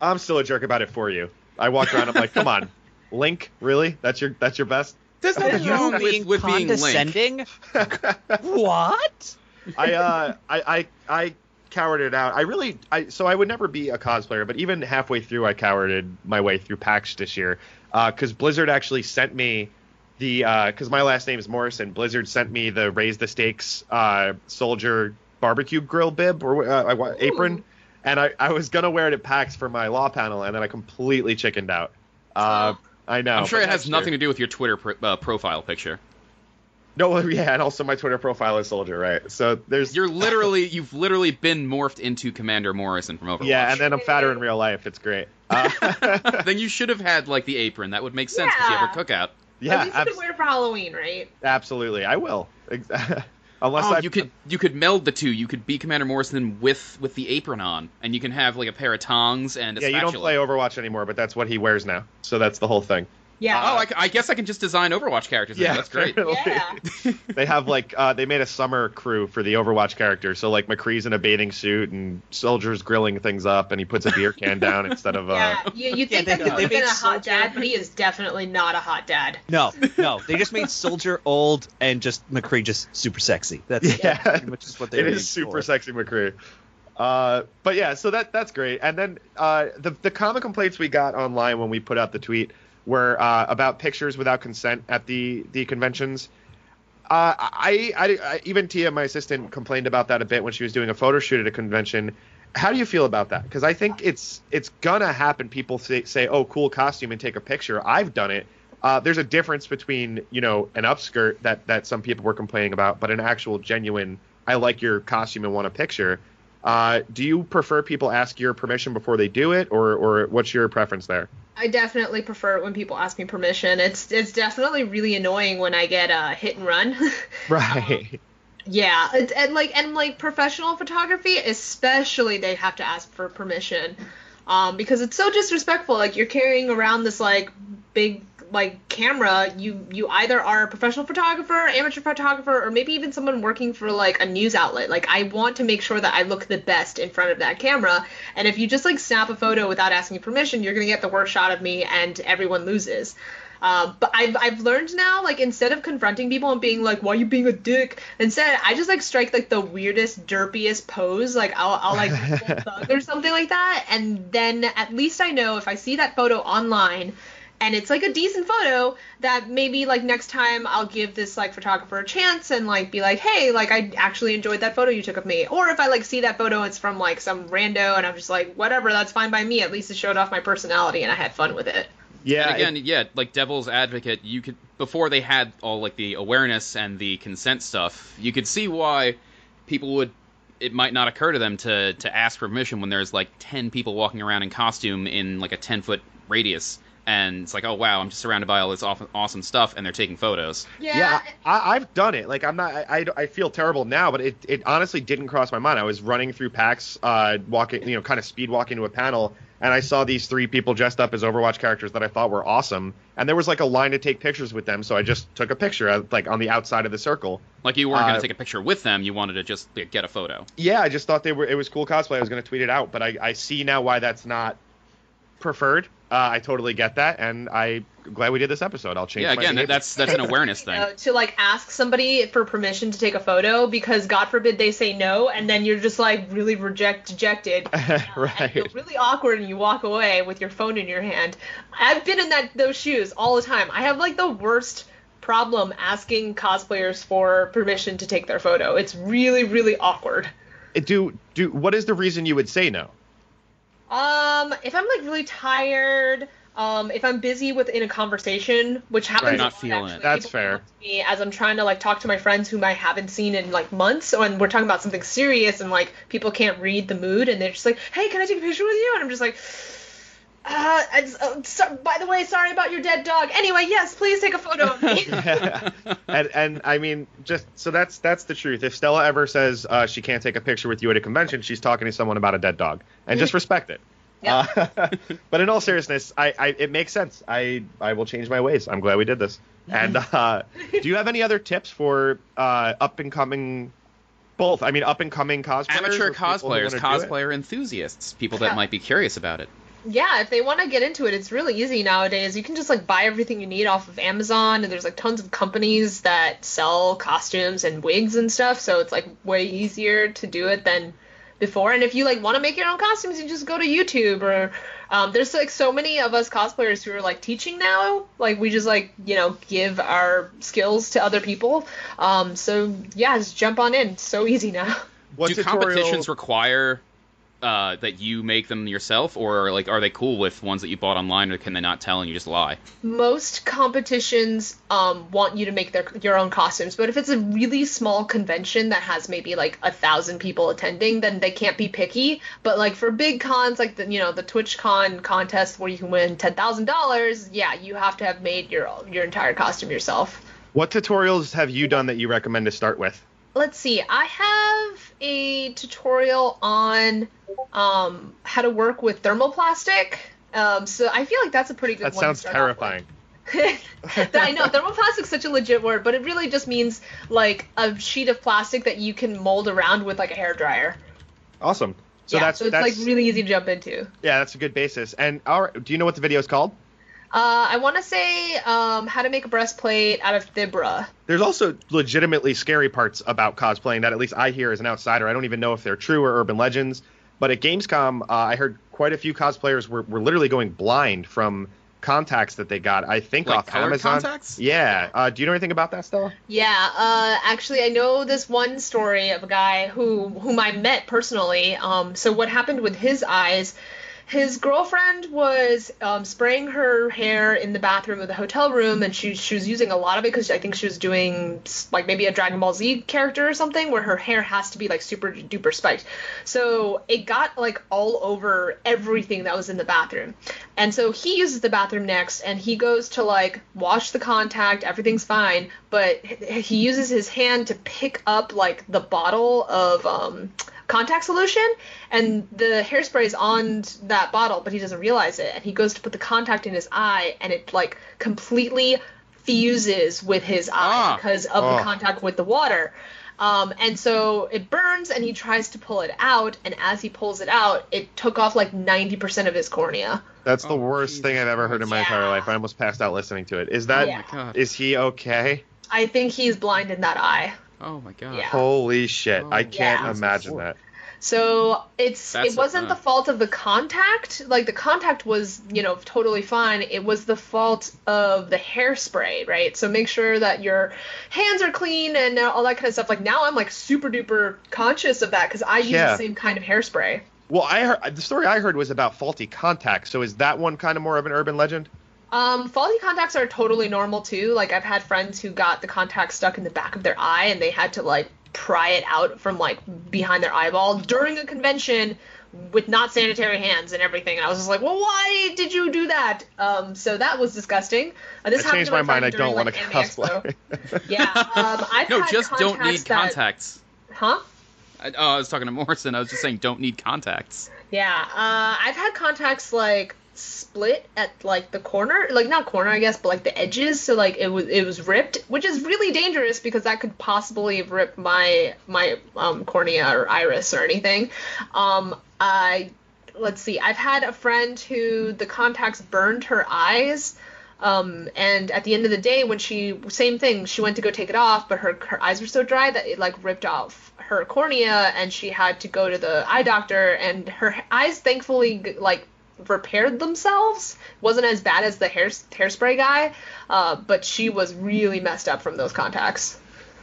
I'm still a jerk about it for you. I walk around, I'm like, come on, Link, really? That's your that's your best? There's nothing You wrong being with, with being Link. condescending? (laughs) what? I uh I I I cowarded out. I really I so I would never be a cosplayer, but even halfway through I cowarded my way through PAX this year. Uh cuz Blizzard actually sent me the uh cuz my last name is Morrison. Blizzard sent me the raise the stakes uh soldier barbecue grill bib or uh, uh, apron and I I was going to wear it at PAX for my law panel and then I completely chickened out. Uh I know. I'm sure it has nothing true. to do with your Twitter pro- uh, profile picture. No, well, (laughs) yeah, and also my Twitter profile is Soldier, right? So there's You're (laughs) literally, you've literally been morphed into Commander Morrison from Overwatch. yeah, and then I'm fatter in real life. It's great. Uh, (laughs) then you should have had like the apron. That would make sense if you Yeah. ever cook out. yeah, At least you abs- could wear it for Halloween, right? absolutely. I will. Unless oh, I you could you could meld the two. You could be Commander Morrison with with the apron on, and you can have like a pair of tongs and a Yeah, you don't play Overwatch anymore, but that's what he wears now. So that's the whole thing. Yeah. Oh, I, c- I guess I can just design Overwatch characters. then. that's great. Yeah. (laughs) they have like uh, they made a summer crew for the Overwatch character. So like McCree's in a bathing suit and Soldier's grilling things up, and he puts a beer can down (laughs) instead of uh, yeah, you, you think they- that he would they have been a hot Soldier- dad, but he is definitely not a hot dad. No, no, (laughs) they just made Soldier old and just McCree just super sexy. That's Yeah. pretty much just what they it were is super for. sexy McCree. Uh, but yeah, so that that's great. And then uh, the the common complaints we got online when we put out the tweet were uh, about pictures without consent at the the conventions. Uh, I, I, I even Tia, my assistant, complained about that a bit when she was doing a photo shoot at a convention. How do you feel about that? Because I think it's it's gonna happen. People say, say, "Oh, cool costume," and take a picture. I've done it. Uh, there's a difference between you know an upskirt that that some people were complaining about, but an actual genuine I like your costume and want a picture. Uh, do you prefer people ask your permission before they do it, or or what's your preference there? I definitely prefer it when people ask me permission. It's it's definitely really annoying when I get uh, hit and run. (laughs) Right. yeah, and, and like and like professional photography, especially they have to ask for permission, um, because it's so disrespectful. Like you're carrying around this like big like camera. You you either are a professional photographer, amateur photographer, or maybe even someone working for like a news outlet. Like I want to make sure that I look the best in front of that camera. And if you just like snap a photo without asking permission, you're gonna get the worst shot of me, and everyone loses. Um, but I've, I've learned now, like, instead of confronting people and being like, why are you being a dick? Instead, I just, like, strike, like, the weirdest, derpiest pose. Like, I'll, I'll like, (laughs) thug or something like that. And then at least I know if I see that photo online and it's, like, a decent photo, that maybe, like, next time I'll give this, like, photographer a chance and, like, be like, hey, like, I actually enjoyed that photo you took of me. Or if I, like, see that photo, it's from, like, some rando and I'm just like, whatever, that's fine by me. At least it showed off my personality and I had fun with it. Yeah. and again, yeah, like Devil's Advocate, you could before they had all like the awareness and the consent stuff, you could see why people would it might not occur to them to to ask permission when there's like 10 people walking around in costume in like a 10 foot radius and it's like oh wow i'm just surrounded by all this awesome, awesome stuff and they're taking photos yeah, I, I've done it. Like I'm not. I, I, I feel terrible now, but it, it honestly didn't cross my mind. I was running through PAX, uh, walking, you know, kind of speed walking to a panel, and I saw these three people dressed up as Overwatch characters that I thought were awesome, and there was like a line to take pictures with them, so I just took a picture, uh, like on the outside of the circle. like you weren't going Uh, to take a picture with them you wanted to just like, get a photo Yeah, I just thought they were. It was cool cosplay. I was going to tweet it out, but I, I see now why that's not preferred. Uh, I totally get that, and I'm glad we did this episode. I'll change. yeah again behavior. that's that's an awareness thing (laughs) to like ask somebody for permission to take a photo because God forbid they say no and then you're just like really reject dejected (laughs) uh, Right. and feel really awkward and you walk away with your phone in your hand. I've been in that those shoes all the time. I have like the worst problem asking cosplayers for permission to take their photo. It's really really awkward. do do. What is the reason you would say no? Um, if I'm like really tired, um, if I'm busy within a conversation, which happens Right. Not feeling it. actually. That's fair. to Me as I'm trying to like talk to my friends whom I haven't seen in like months, and we're talking about something serious, and like people can't read the mood, and they're just like, "Hey, can I take a picture with you?" And I'm just like. Uh, uh, so, by the way, sorry about your dead dog. Anyway, yes, please take a photo of me. (laughs) and and I mean, just so that's that's the truth. If Stella ever says uh, she can't take a picture with you at a convention, she's talking to someone about a dead dog, and just respect it. Yeah. Uh, (laughs) but in all seriousness, I, I it makes sense. I I will change my ways. I'm glad we did this. And uh, do you have any other tips for uh, up and coming? Both. I mean, up and coming cosplayers. amateur or people who cosplayers wanna do it? cosplayer enthusiasts people that Yeah. might be curious about it Yeah, if they want to get into it, it's really easy nowadays. You can just like buy everything you need off of Amazon, and there's like tons of companies that sell costumes and wigs and stuff. So it's like way easier to do it than before. And if you like want to make your own costumes, you just go to YouTube or um, there's like so many of us cosplayers who are like teaching now. Like we just like you know give our skills to other people. Um, so yeah, just jump on in. It's so easy now. What do tutorial- competitions require uh, that you make them yourself, or like are they cool with ones that you bought online, or can they not tell and you just lie? most competitions um, want you to make their your own costumes, but if it's a really small convention that has maybe like a thousand people attending, then they can't be picky. But like for big cons, like the you know the TwitchCon contest where you can win ten thousand dollars, yeah, you have to have made your your entire costume yourself. What tutorials have you done that you recommend to start with? Let's see. I have a tutorial on um, how to work with thermoplastic. Um, so I feel like that's a pretty good That one. to sounds terrifying. (laughs) I know thermoplastic's such a legit word, but it really just means like a sheet of plastic that you can mold around with like a hair dryer. Awesome. So yeah, that's so it's that's like really easy to jump into. yeah, that's a good basis. And our, do you know what the video is called? Uh, I want to say um, how to make a breastplate out of Thibra. There's also legitimately scary parts about cosplaying that at least I hear as an outsider. I don't even know if they're true or urban legends. But at Gamescom, uh, I heard quite a few cosplayers were, were literally going blind from contacts that they got. I think Like off colored Amazon. contacts? Yeah. Uh, do you know anything about that, Stella? Yeah, uh, actually, I know this one story of a guy who whom I met personally. Um, so what happened with his eyes? His girlfriend was um, spraying her hair in the bathroom of the hotel room, and she she was using a lot of it because I think she was doing like maybe a Dragon Ball Z character or something where her hair has to be like super duper spiked. So it got like all over everything that was in the bathroom. And so he uses the bathroom next and he goes to like wash the contact, everything's fine, but he uses his hand to pick up like the bottle of um contact solution and the hairspray is on that bottle but he doesn't realize it and he goes to put the contact in his eye and it like completely fuses with his eye Ah. because of Oh. the contact with the water um, and so it burns and he tries to pull it out and as he pulls it out it took off like 90% of his cornea That's the Oh, worst Jesus thing I've ever heard in my Yeah. entire life. I almost passed out listening to it. Is that is Yeah. Oh my god. he okay? i think he's blind in that eye Oh my god. Yeah. Holy shit! I Oh, can't yeah. imagine that. So it's That's it wasn't a- the fault of the contact. Like the contact was, you know, totally fine. It was the fault of the hairspray, right? So make sure that your hands are clean and all that kind of stuff. Like now I'm like super duper conscious of that because I use Yeah. the same kind of hairspray. Well, I heard the story I heard was about faulty contact. So is that one kind of more of an urban legend? Um, faulty contacts are totally normal too. Like I've had friends who got the contact stuck in the back of their eye and they had to like pry it out from like behind their eyeball during a convention with not sanitary hands and everything. And I was just like, well, why did you do that? Um, so that was disgusting. Uh, this I changed to my my mind. I don't want to like, Anime cosplay. (laughs) Yeah. Um, I've No, had just don't need that- contacts. Huh? I, oh, I was talking to Morrison. I was just saying, don't need contacts. Yeah, uh, I've had contacts like split at like the corner, like not corner, I guess, but like the edges. So like it was it was ripped, which is really dangerous because that could possibly rip my my um, cornea or iris or anything. Um, I let's see, I've had a friend who the contacts burned her eyes. Um, and at the end of the day, when she same thing, she went to go take it off, but her her eyes were so dry that it like ripped off her cornea, and she had to go to the eye doctor. And her eyes, thankfully, like repaired themselves. wasn't as bad as the hair hairspray guy, uh, but she was really messed up from those contacts.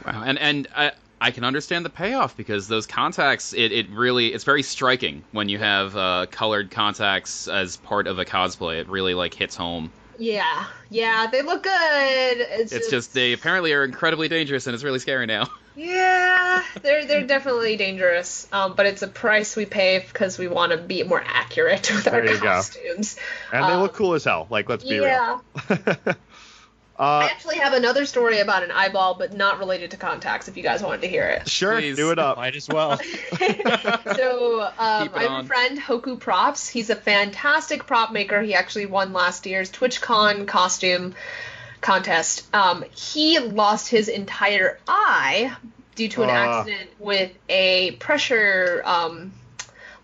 Wow. And and I I can understand the payoff because those contacts, it, it really it's very striking when you have uh, colored contacts as part of a cosplay. It really like hits home. Yeah, yeah, they look good. It's, It's just they apparently are incredibly dangerous, and it's really scary now. Yeah, (laughs) they're they're definitely dangerous. Um, but it's a price we pay because we want to be more accurate (laughs) with our There you go. costumes. and they Um, look cool as hell. Like, let's be yeah. real. (laughs) I uh, actually have another story about an eyeball, but not related to contacts. If you guys wanted to hear it. sure, Please. do it up. Might as well. so um, Keep it I have on. a friend Hoku Props. He's a fantastic prop maker. He actually won last year's TwitchCon costume contest. Um, he lost his entire eye due to an Ah. accident with a pressure. Um,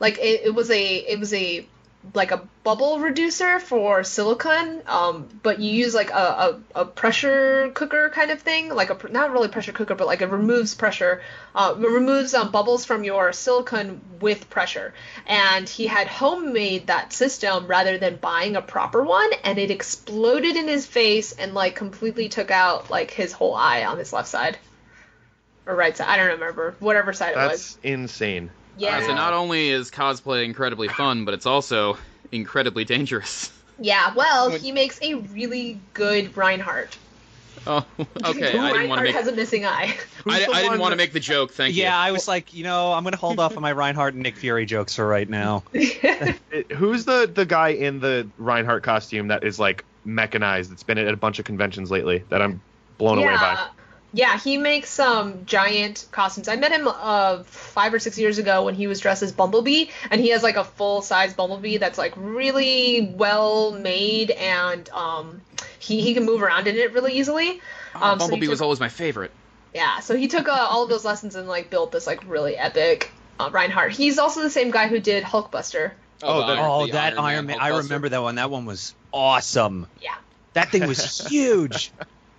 like it, it was a it was a like a bubble reducer for silicone, um, but you use like a, a, a pressure cooker kind of thing, like a not really pressure cooker, but like it removes pressure, uh, it removes um, bubbles from your silicone with pressure. And he had homemade that system rather than buying a proper one, and it exploded in his face and like completely took out like his whole eye on his left side or right side. I don't remember whatever side it was. That's insane. Yeah. Uh, so not only is cosplay incredibly fun, but it's also incredibly dangerous. (laughs) Yeah, well, he makes a really good Reinhardt. (laughs) Oh, okay. Who I didn't want Reinhardt to make. has a missing eye. I, the I didn't want to make the joke. Thank yeah, you. Yeah, I was like, you know, I'm gonna hold off on my Reinhardt and Nick Fury jokes for right now. (laughs) Who's the the guy in the Reinhardt costume that is like mechanized? That's been at a bunch of conventions lately that I'm blown away by. Yeah. Yeah, he makes um giant costumes. I met him uh five or six years ago when he was dressed as Bumblebee, and he has like a full size Bumblebee that's like really well made, and um he he can move around in it really easily. Oh, Um, so he Bumblebee was always my favorite. Yeah, so he took uh, all of those lessons and like built this like really epic uh, Reinhardt. He's also the same guy who did Hulkbuster. Oh, the the- Oh, the that Iron Man! I remember that one. That one was awesome. Yeah. That thing was (laughs) huge.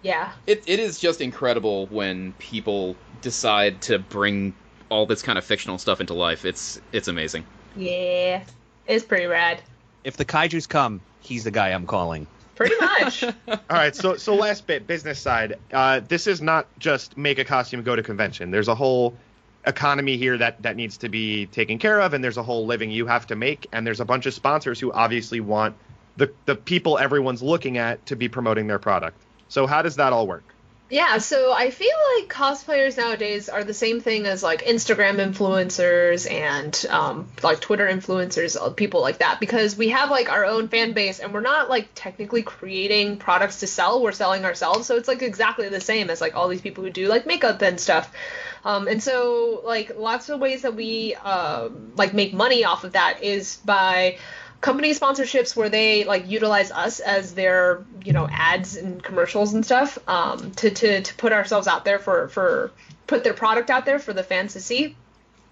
Yeah. It, it is just incredible when people decide to bring all this kind of fictional stuff into life. It's it's amazing. Yeah. It's pretty rad. if the kaiju's come, he's the guy I'm calling. Pretty much. (laughs) All right, so so last bit, business side. Uh, this is not just make a costume, go to convention. There's a whole economy here that that needs to be taken care of, and there's a whole living you have to make, and there's a bunch of sponsors who obviously want the the people everyone's looking at to be promoting their product. So how does that all work? Yeah, so I feel like cosplayers nowadays are the same thing as like Instagram influencers and um, like Twitter influencers, uh, people like that, because we have like our own fan base and we're not like technically creating products to sell, we're selling ourselves. So it's like exactly the same as like all these people who do like makeup and stuff. Um, and so like lots of ways that we um, like make money off of that is by company sponsorships where they like utilize us as their you know ads and commercials and stuff um, to, to to put ourselves out there for for put their product out there for the fans to see.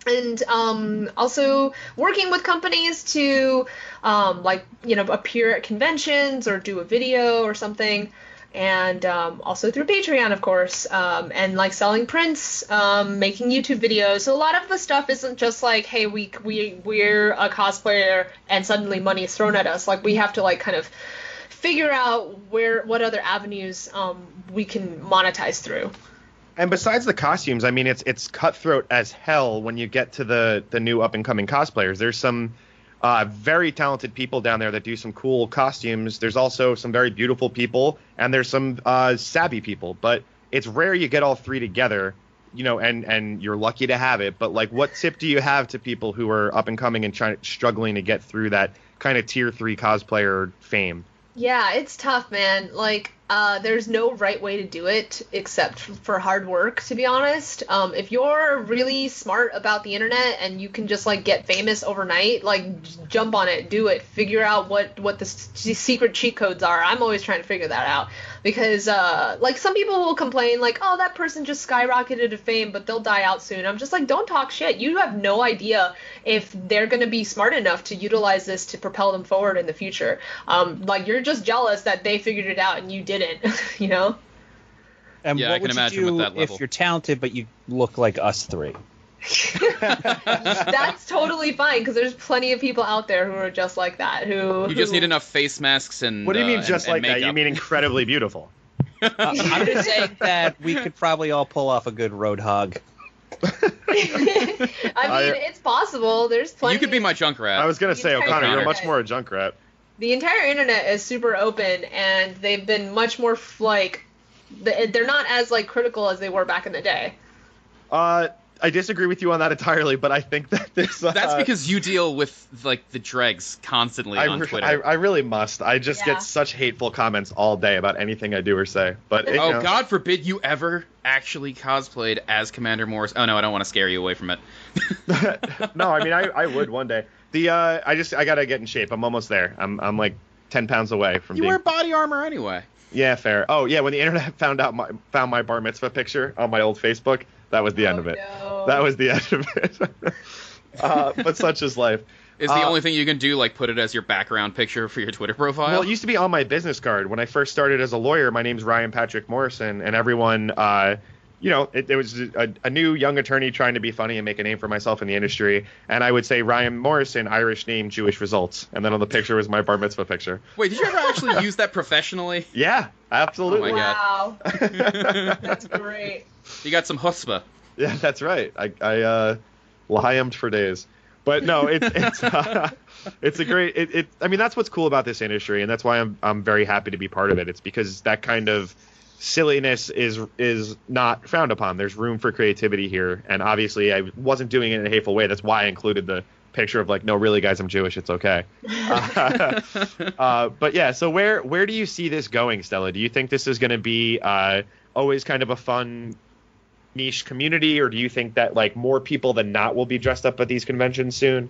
And um, also working with companies to um, like you know appear at conventions or do a video or something and um, also through patreon of course um, and like selling prints um, making youtube videos. So a lot of the stuff isn't just like hey we, we we're a cosplayer and suddenly money is thrown at us. Like we have to like kind of figure out where what other avenues um, we can monetize through. And besides the costumes, I mean, it's it's cutthroat as hell when you get to the the new up and coming cosplayers. There's some uh, very talented people down there that do some cool costumes. There's also some very beautiful people, and there's some uh, savvy people. But it's rare you get all three together, you know, and and you're lucky to have it. But like, what tip do you have to people who are up and coming and trying struggling to get through that kind of tier three cosplayer fame? Yeah, it's tough, man. Like, uh, there's no right way to do it except for hard work, to be honest. Um, if you're really smart about the internet and you can just like get famous overnight, like j- jump on it, do it, figure out what what the s- secret cheat codes are. I'm always trying to figure that out because, uh, like, some people will complain like, oh, that person just skyrocketed to fame, but they'll die out soon. I'm just like, don't talk shit. You have no idea if they're gonna be smart enough to utilize this to propel them forward in the future. Um, like you're just jealous that they figured it out and you didn't, (laughs) you know? And Yeah, what I can would imagine you do with that level. if you're talented but you look like us three? (laughs) That's totally fine because there's plenty of people out there who are just like that. Who You just who- need enough face masks and. What do you uh, mean and- just and like that? You mean incredibly beautiful? Uh, I'm just saying that we could probably all pull off a good Roadhog. (laughs) I mean, I- it's possible. There's plenty. You could be my Junkrat. I was gonna say, Okay, O'Connor, you're much more a junkrat. the entire internet is super open and they've been much more like they're not as like critical as they were back in the day. Uh, I disagree with you on that entirely, but I think that this. Uh, That's because you deal with like the dregs constantly I, on Twitter. I, I really must. I just Yeah. get such hateful comments all day about anything I do or say. But it, you oh know, God forbid you ever actually cosplayed as Commander Morris. Oh no, I don't want to scare you away from it. (laughs) (laughs) no, I mean I, I would one day. The uh, I just I gotta get in shape. I'm almost there. I'm I'm like ten pounds away from You being. wear body armor anyway. Yeah, fair. Oh yeah, when the internet (laughs) found out my found my bar mitzvah picture on my old Facebook, that was the end Oh, of it. no. That was the end of it. (laughs) uh, but such is life. Is the Uh, only thing you can do like put it as your background picture for your Twitter profile? Well, it used to be on my business card when I first started as a lawyer. My name's Ryan Patrick Morrison, and everyone, uh, you know, it, it was a, a new young attorney trying to be funny and make a name for myself in the industry. And I would say Ryan Morrison, Irish name, Jewish results, and then on the picture was my bar mitzvah picture. Wait, did you ever actually (laughs) use that professionally? Yeah, absolutely. Oh my God. wow, (laughs) that's great. You got some chutzpah. yeah, that's right. I, I uh, Liamed for days. But no, it's (laughs) it's uh, it's a great. It, it I mean that's what's cool about this industry, and that's why I'm I'm very happy to be part of it. It's because that kind of silliness is is not frowned upon. There's room for creativity here, and obviously I wasn't doing it in a hateful way. That's why I included the picture of like, no, really, guys, I'm Jewish. It's okay. (laughs) Uh, (laughs) uh, but yeah, so where where do you see this going, Stella? Do you think this is going to be uh, always kind of a fun niche community, or do you think that like more people than not will be dressed up at these conventions soon?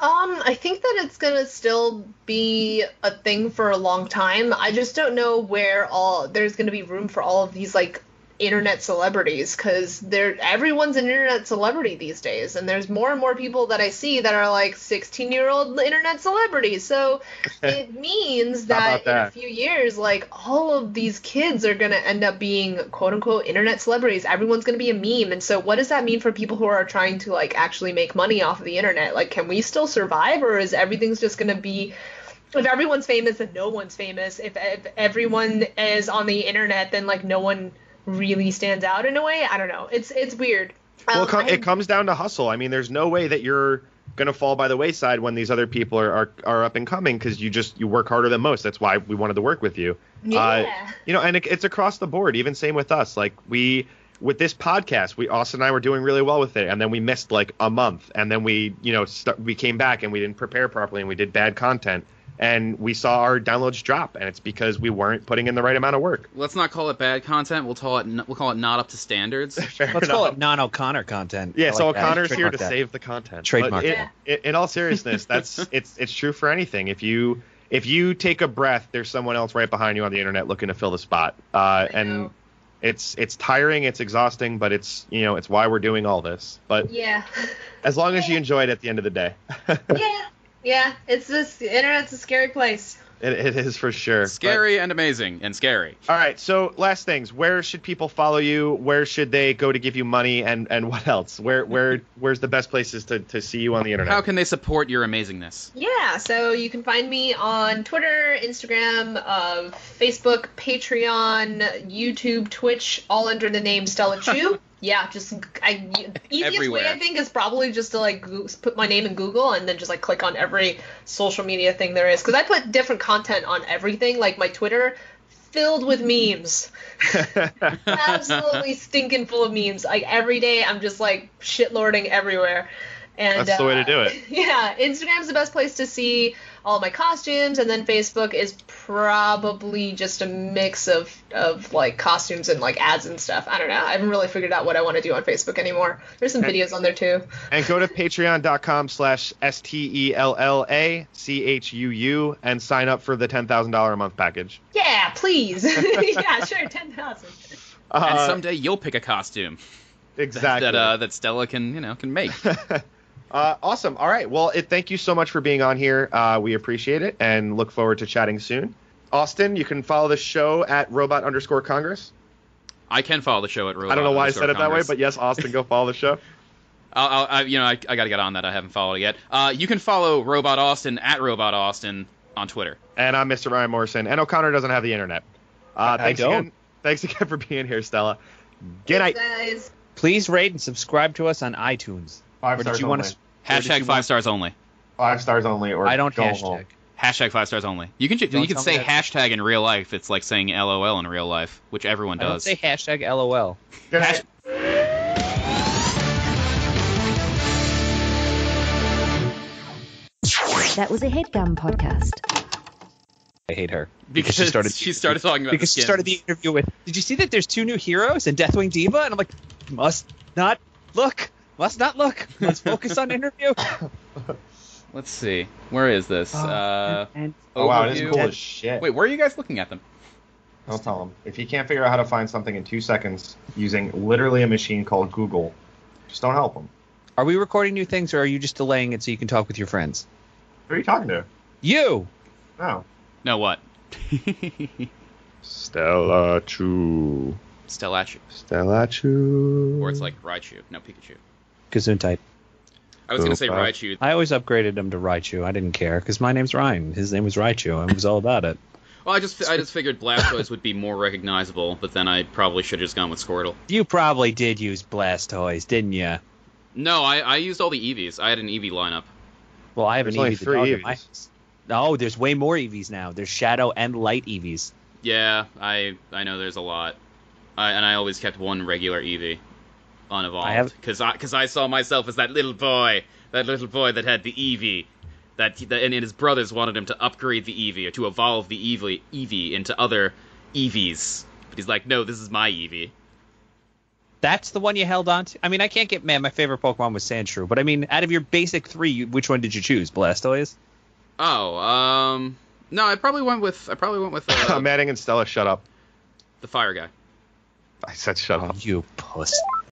Um, I think that it's gonna still be a thing for a long time. I just don't know where all there's gonna be room for all of these like internet celebrities because they're everyone's an internet celebrity these days and there's more and more people that i see that are like 16 year old internet celebrities. So (laughs) it means that, in a few years like all of these kids are going to end up being quote unquote internet celebrities. Everyone's going to be a meme. And so what does that mean for people who are trying to like actually make money off of the internet? Like can we still survive or is everything's just going to be if everyone's famous then no one's famous. If, if everyone is on the internet then like no one really stands out in a way. I don't know. It's it's weird. Well, Um, it, com- I- it comes down to hustle. I mean, there's no way that you're going to fall by the wayside when these other people are are, are up and coming because you just you work harder than most. That's why we wanted to work with you. Uh, Yeah. you know, and it, it's across the board. Even same with us. Like we with this podcast, we Austin and I were doing really well with it, and then we missed like a month, and then we you know st- we came back and we didn't prepare properly, and we did bad content, and we saw our downloads drop, and it's because we weren't putting in the right amount of work. Let's not call it bad content. We'll call it we'll call it not up to standards. (laughs) Let's call it non O'Connor content. Yeah, I so like that. O'Connor's here to that. save the content. Trademark But that. in, in all seriousness, (laughs) that's it's it's true for anything. If you if you take a breath, there's someone else right behind you on the internet looking to fill the spot. Uh, and it's it's tiring, it's exhausting, but it's you know it's why we're doing all this. But yeah. as long as you (laughs) enjoy it at the end of the day, yeah. Yeah. It's this the internet's a scary place. it, it is for sure. But- Scary and amazing and scary. all right, so last things. Where should people follow you? Where should they go to give you money? And and what else? Where where (laughs) where's the best places to, to see you on the internet? How can they support your amazingness? Yeah, so you can find me on Twitter, Instagram, uh, Facebook, Patreon, YouTube, Twitch, all under the name Stella Chuu. (laughs) yeah, just I easiest Everywhere. way I think is probably just to like put my name in Google and then just like click on every social media thing there is because I put different content on everything. Like my Twitter filled with memes, (laughs) absolutely stinking full of memes. Like every day, I'm just like shitlording everywhere. And That's the way to uh, do it. (laughs) Yeah, Instagram's the best place to see all my costumes, and then Facebook is probably just a mix of of like costumes and like ads and stuff. I don't know. I haven't really figured out what I want to do on Facebook anymore. There's some videos on there too. and go to patreon.com slash E s-t-e-l-l-a-c-h-u-u and sign up for the $10,000 a month package. Yeah, please. (laughs) yeah, sure, ten thousand. Uh, and someday you'll pick a costume exactly. that uh, that Stella can you know can make. (laughs) uh, awesome. All right. Well, it, thank you so much for being on here. Uh, we appreciate it and look forward to chatting soon. Austin, you can follow the show at robot underscore Congress. I can follow the show at Robot I don't know why I said it that way, but yes, Austin, go follow the show. (laughs) I'll, I'll, I, you know, I, I got to get on that. I haven't followed it yet. Uh, you can follow Robot Austin at Robot Austin on Twitter. And I'm Mr. Ryan Morrison. And O'Connor doesn't have the internet. Uh, I thanks don't. Again, thanks again for being here, Stella. Good night. guys. Please rate and subscribe to us on iTunes. Five Or did you want to? Or did Hashtag five stars only. Five stars only, or I don't go hashtag. home. Hashtag five stars only. You can Don't you can say hashtag in real life. It's like saying LOL in real life, which everyone I don't does. say hashtag LOL. Good. That was a headgum podcast. I hate her because she started (laughs) she started talking about because the she started the interview with. Did you see that there's two new heroes and Deathwing D.Va? And I'm like, must not look, must not look. Let's focus on interview. (laughs) Let's see. Where is this? Uh, Oh, wow, it is overview. cool as shit. Wait, where are you guys looking at them? I'll tell him. If he can't figure out how to find something in two seconds using literally a machine called Google, just don't help him. are we recording new things or are you just delaying it so you can talk with your friends? Who are you talking to? You. No. No, what? (laughs) Stella Chuu. Stella Chuu. Stella Chuu. Or it's like Raichu. No, Pikachu. Gesundheit. I was gonna say Opa. Raichu. I always upgraded him to Raichu. I didn't care because my name's Ryan. His name was Raichu. I was all about it. (laughs) Well, I just I just figured Blastoise would be more recognizable, but then I probably should have just gone with Squirtle. You probably did use Blastoise, didn't you? No, I, I used all the Eevees. I had an Eevee lineup. Well, I have There's an only Eevee. the three dog at my Eevees. No, oh, there's way more Eevees now. There's shadow and light E EVs. Yeah, I I know there's a lot. I, and I always kept one regular Eevee unevolved I have- because I because I saw myself as that little boy, that little boy that had the Eevee. That, that and his brothers wanted him to upgrade the Eevee or to evolve the Eevee Eevee into other Eevees. But he's like, no, this is my E EV. That's the one you held on to. I mean, I can't get man. My favorite Pokemon was Sandshrew, but I mean, out of your basic three, you- which one did you choose? Blastoise. Oh, um, no, I probably went with I probably went with (coughs) uh, Manning and Stella, shut up. the fire guy. I said shut up. You puss.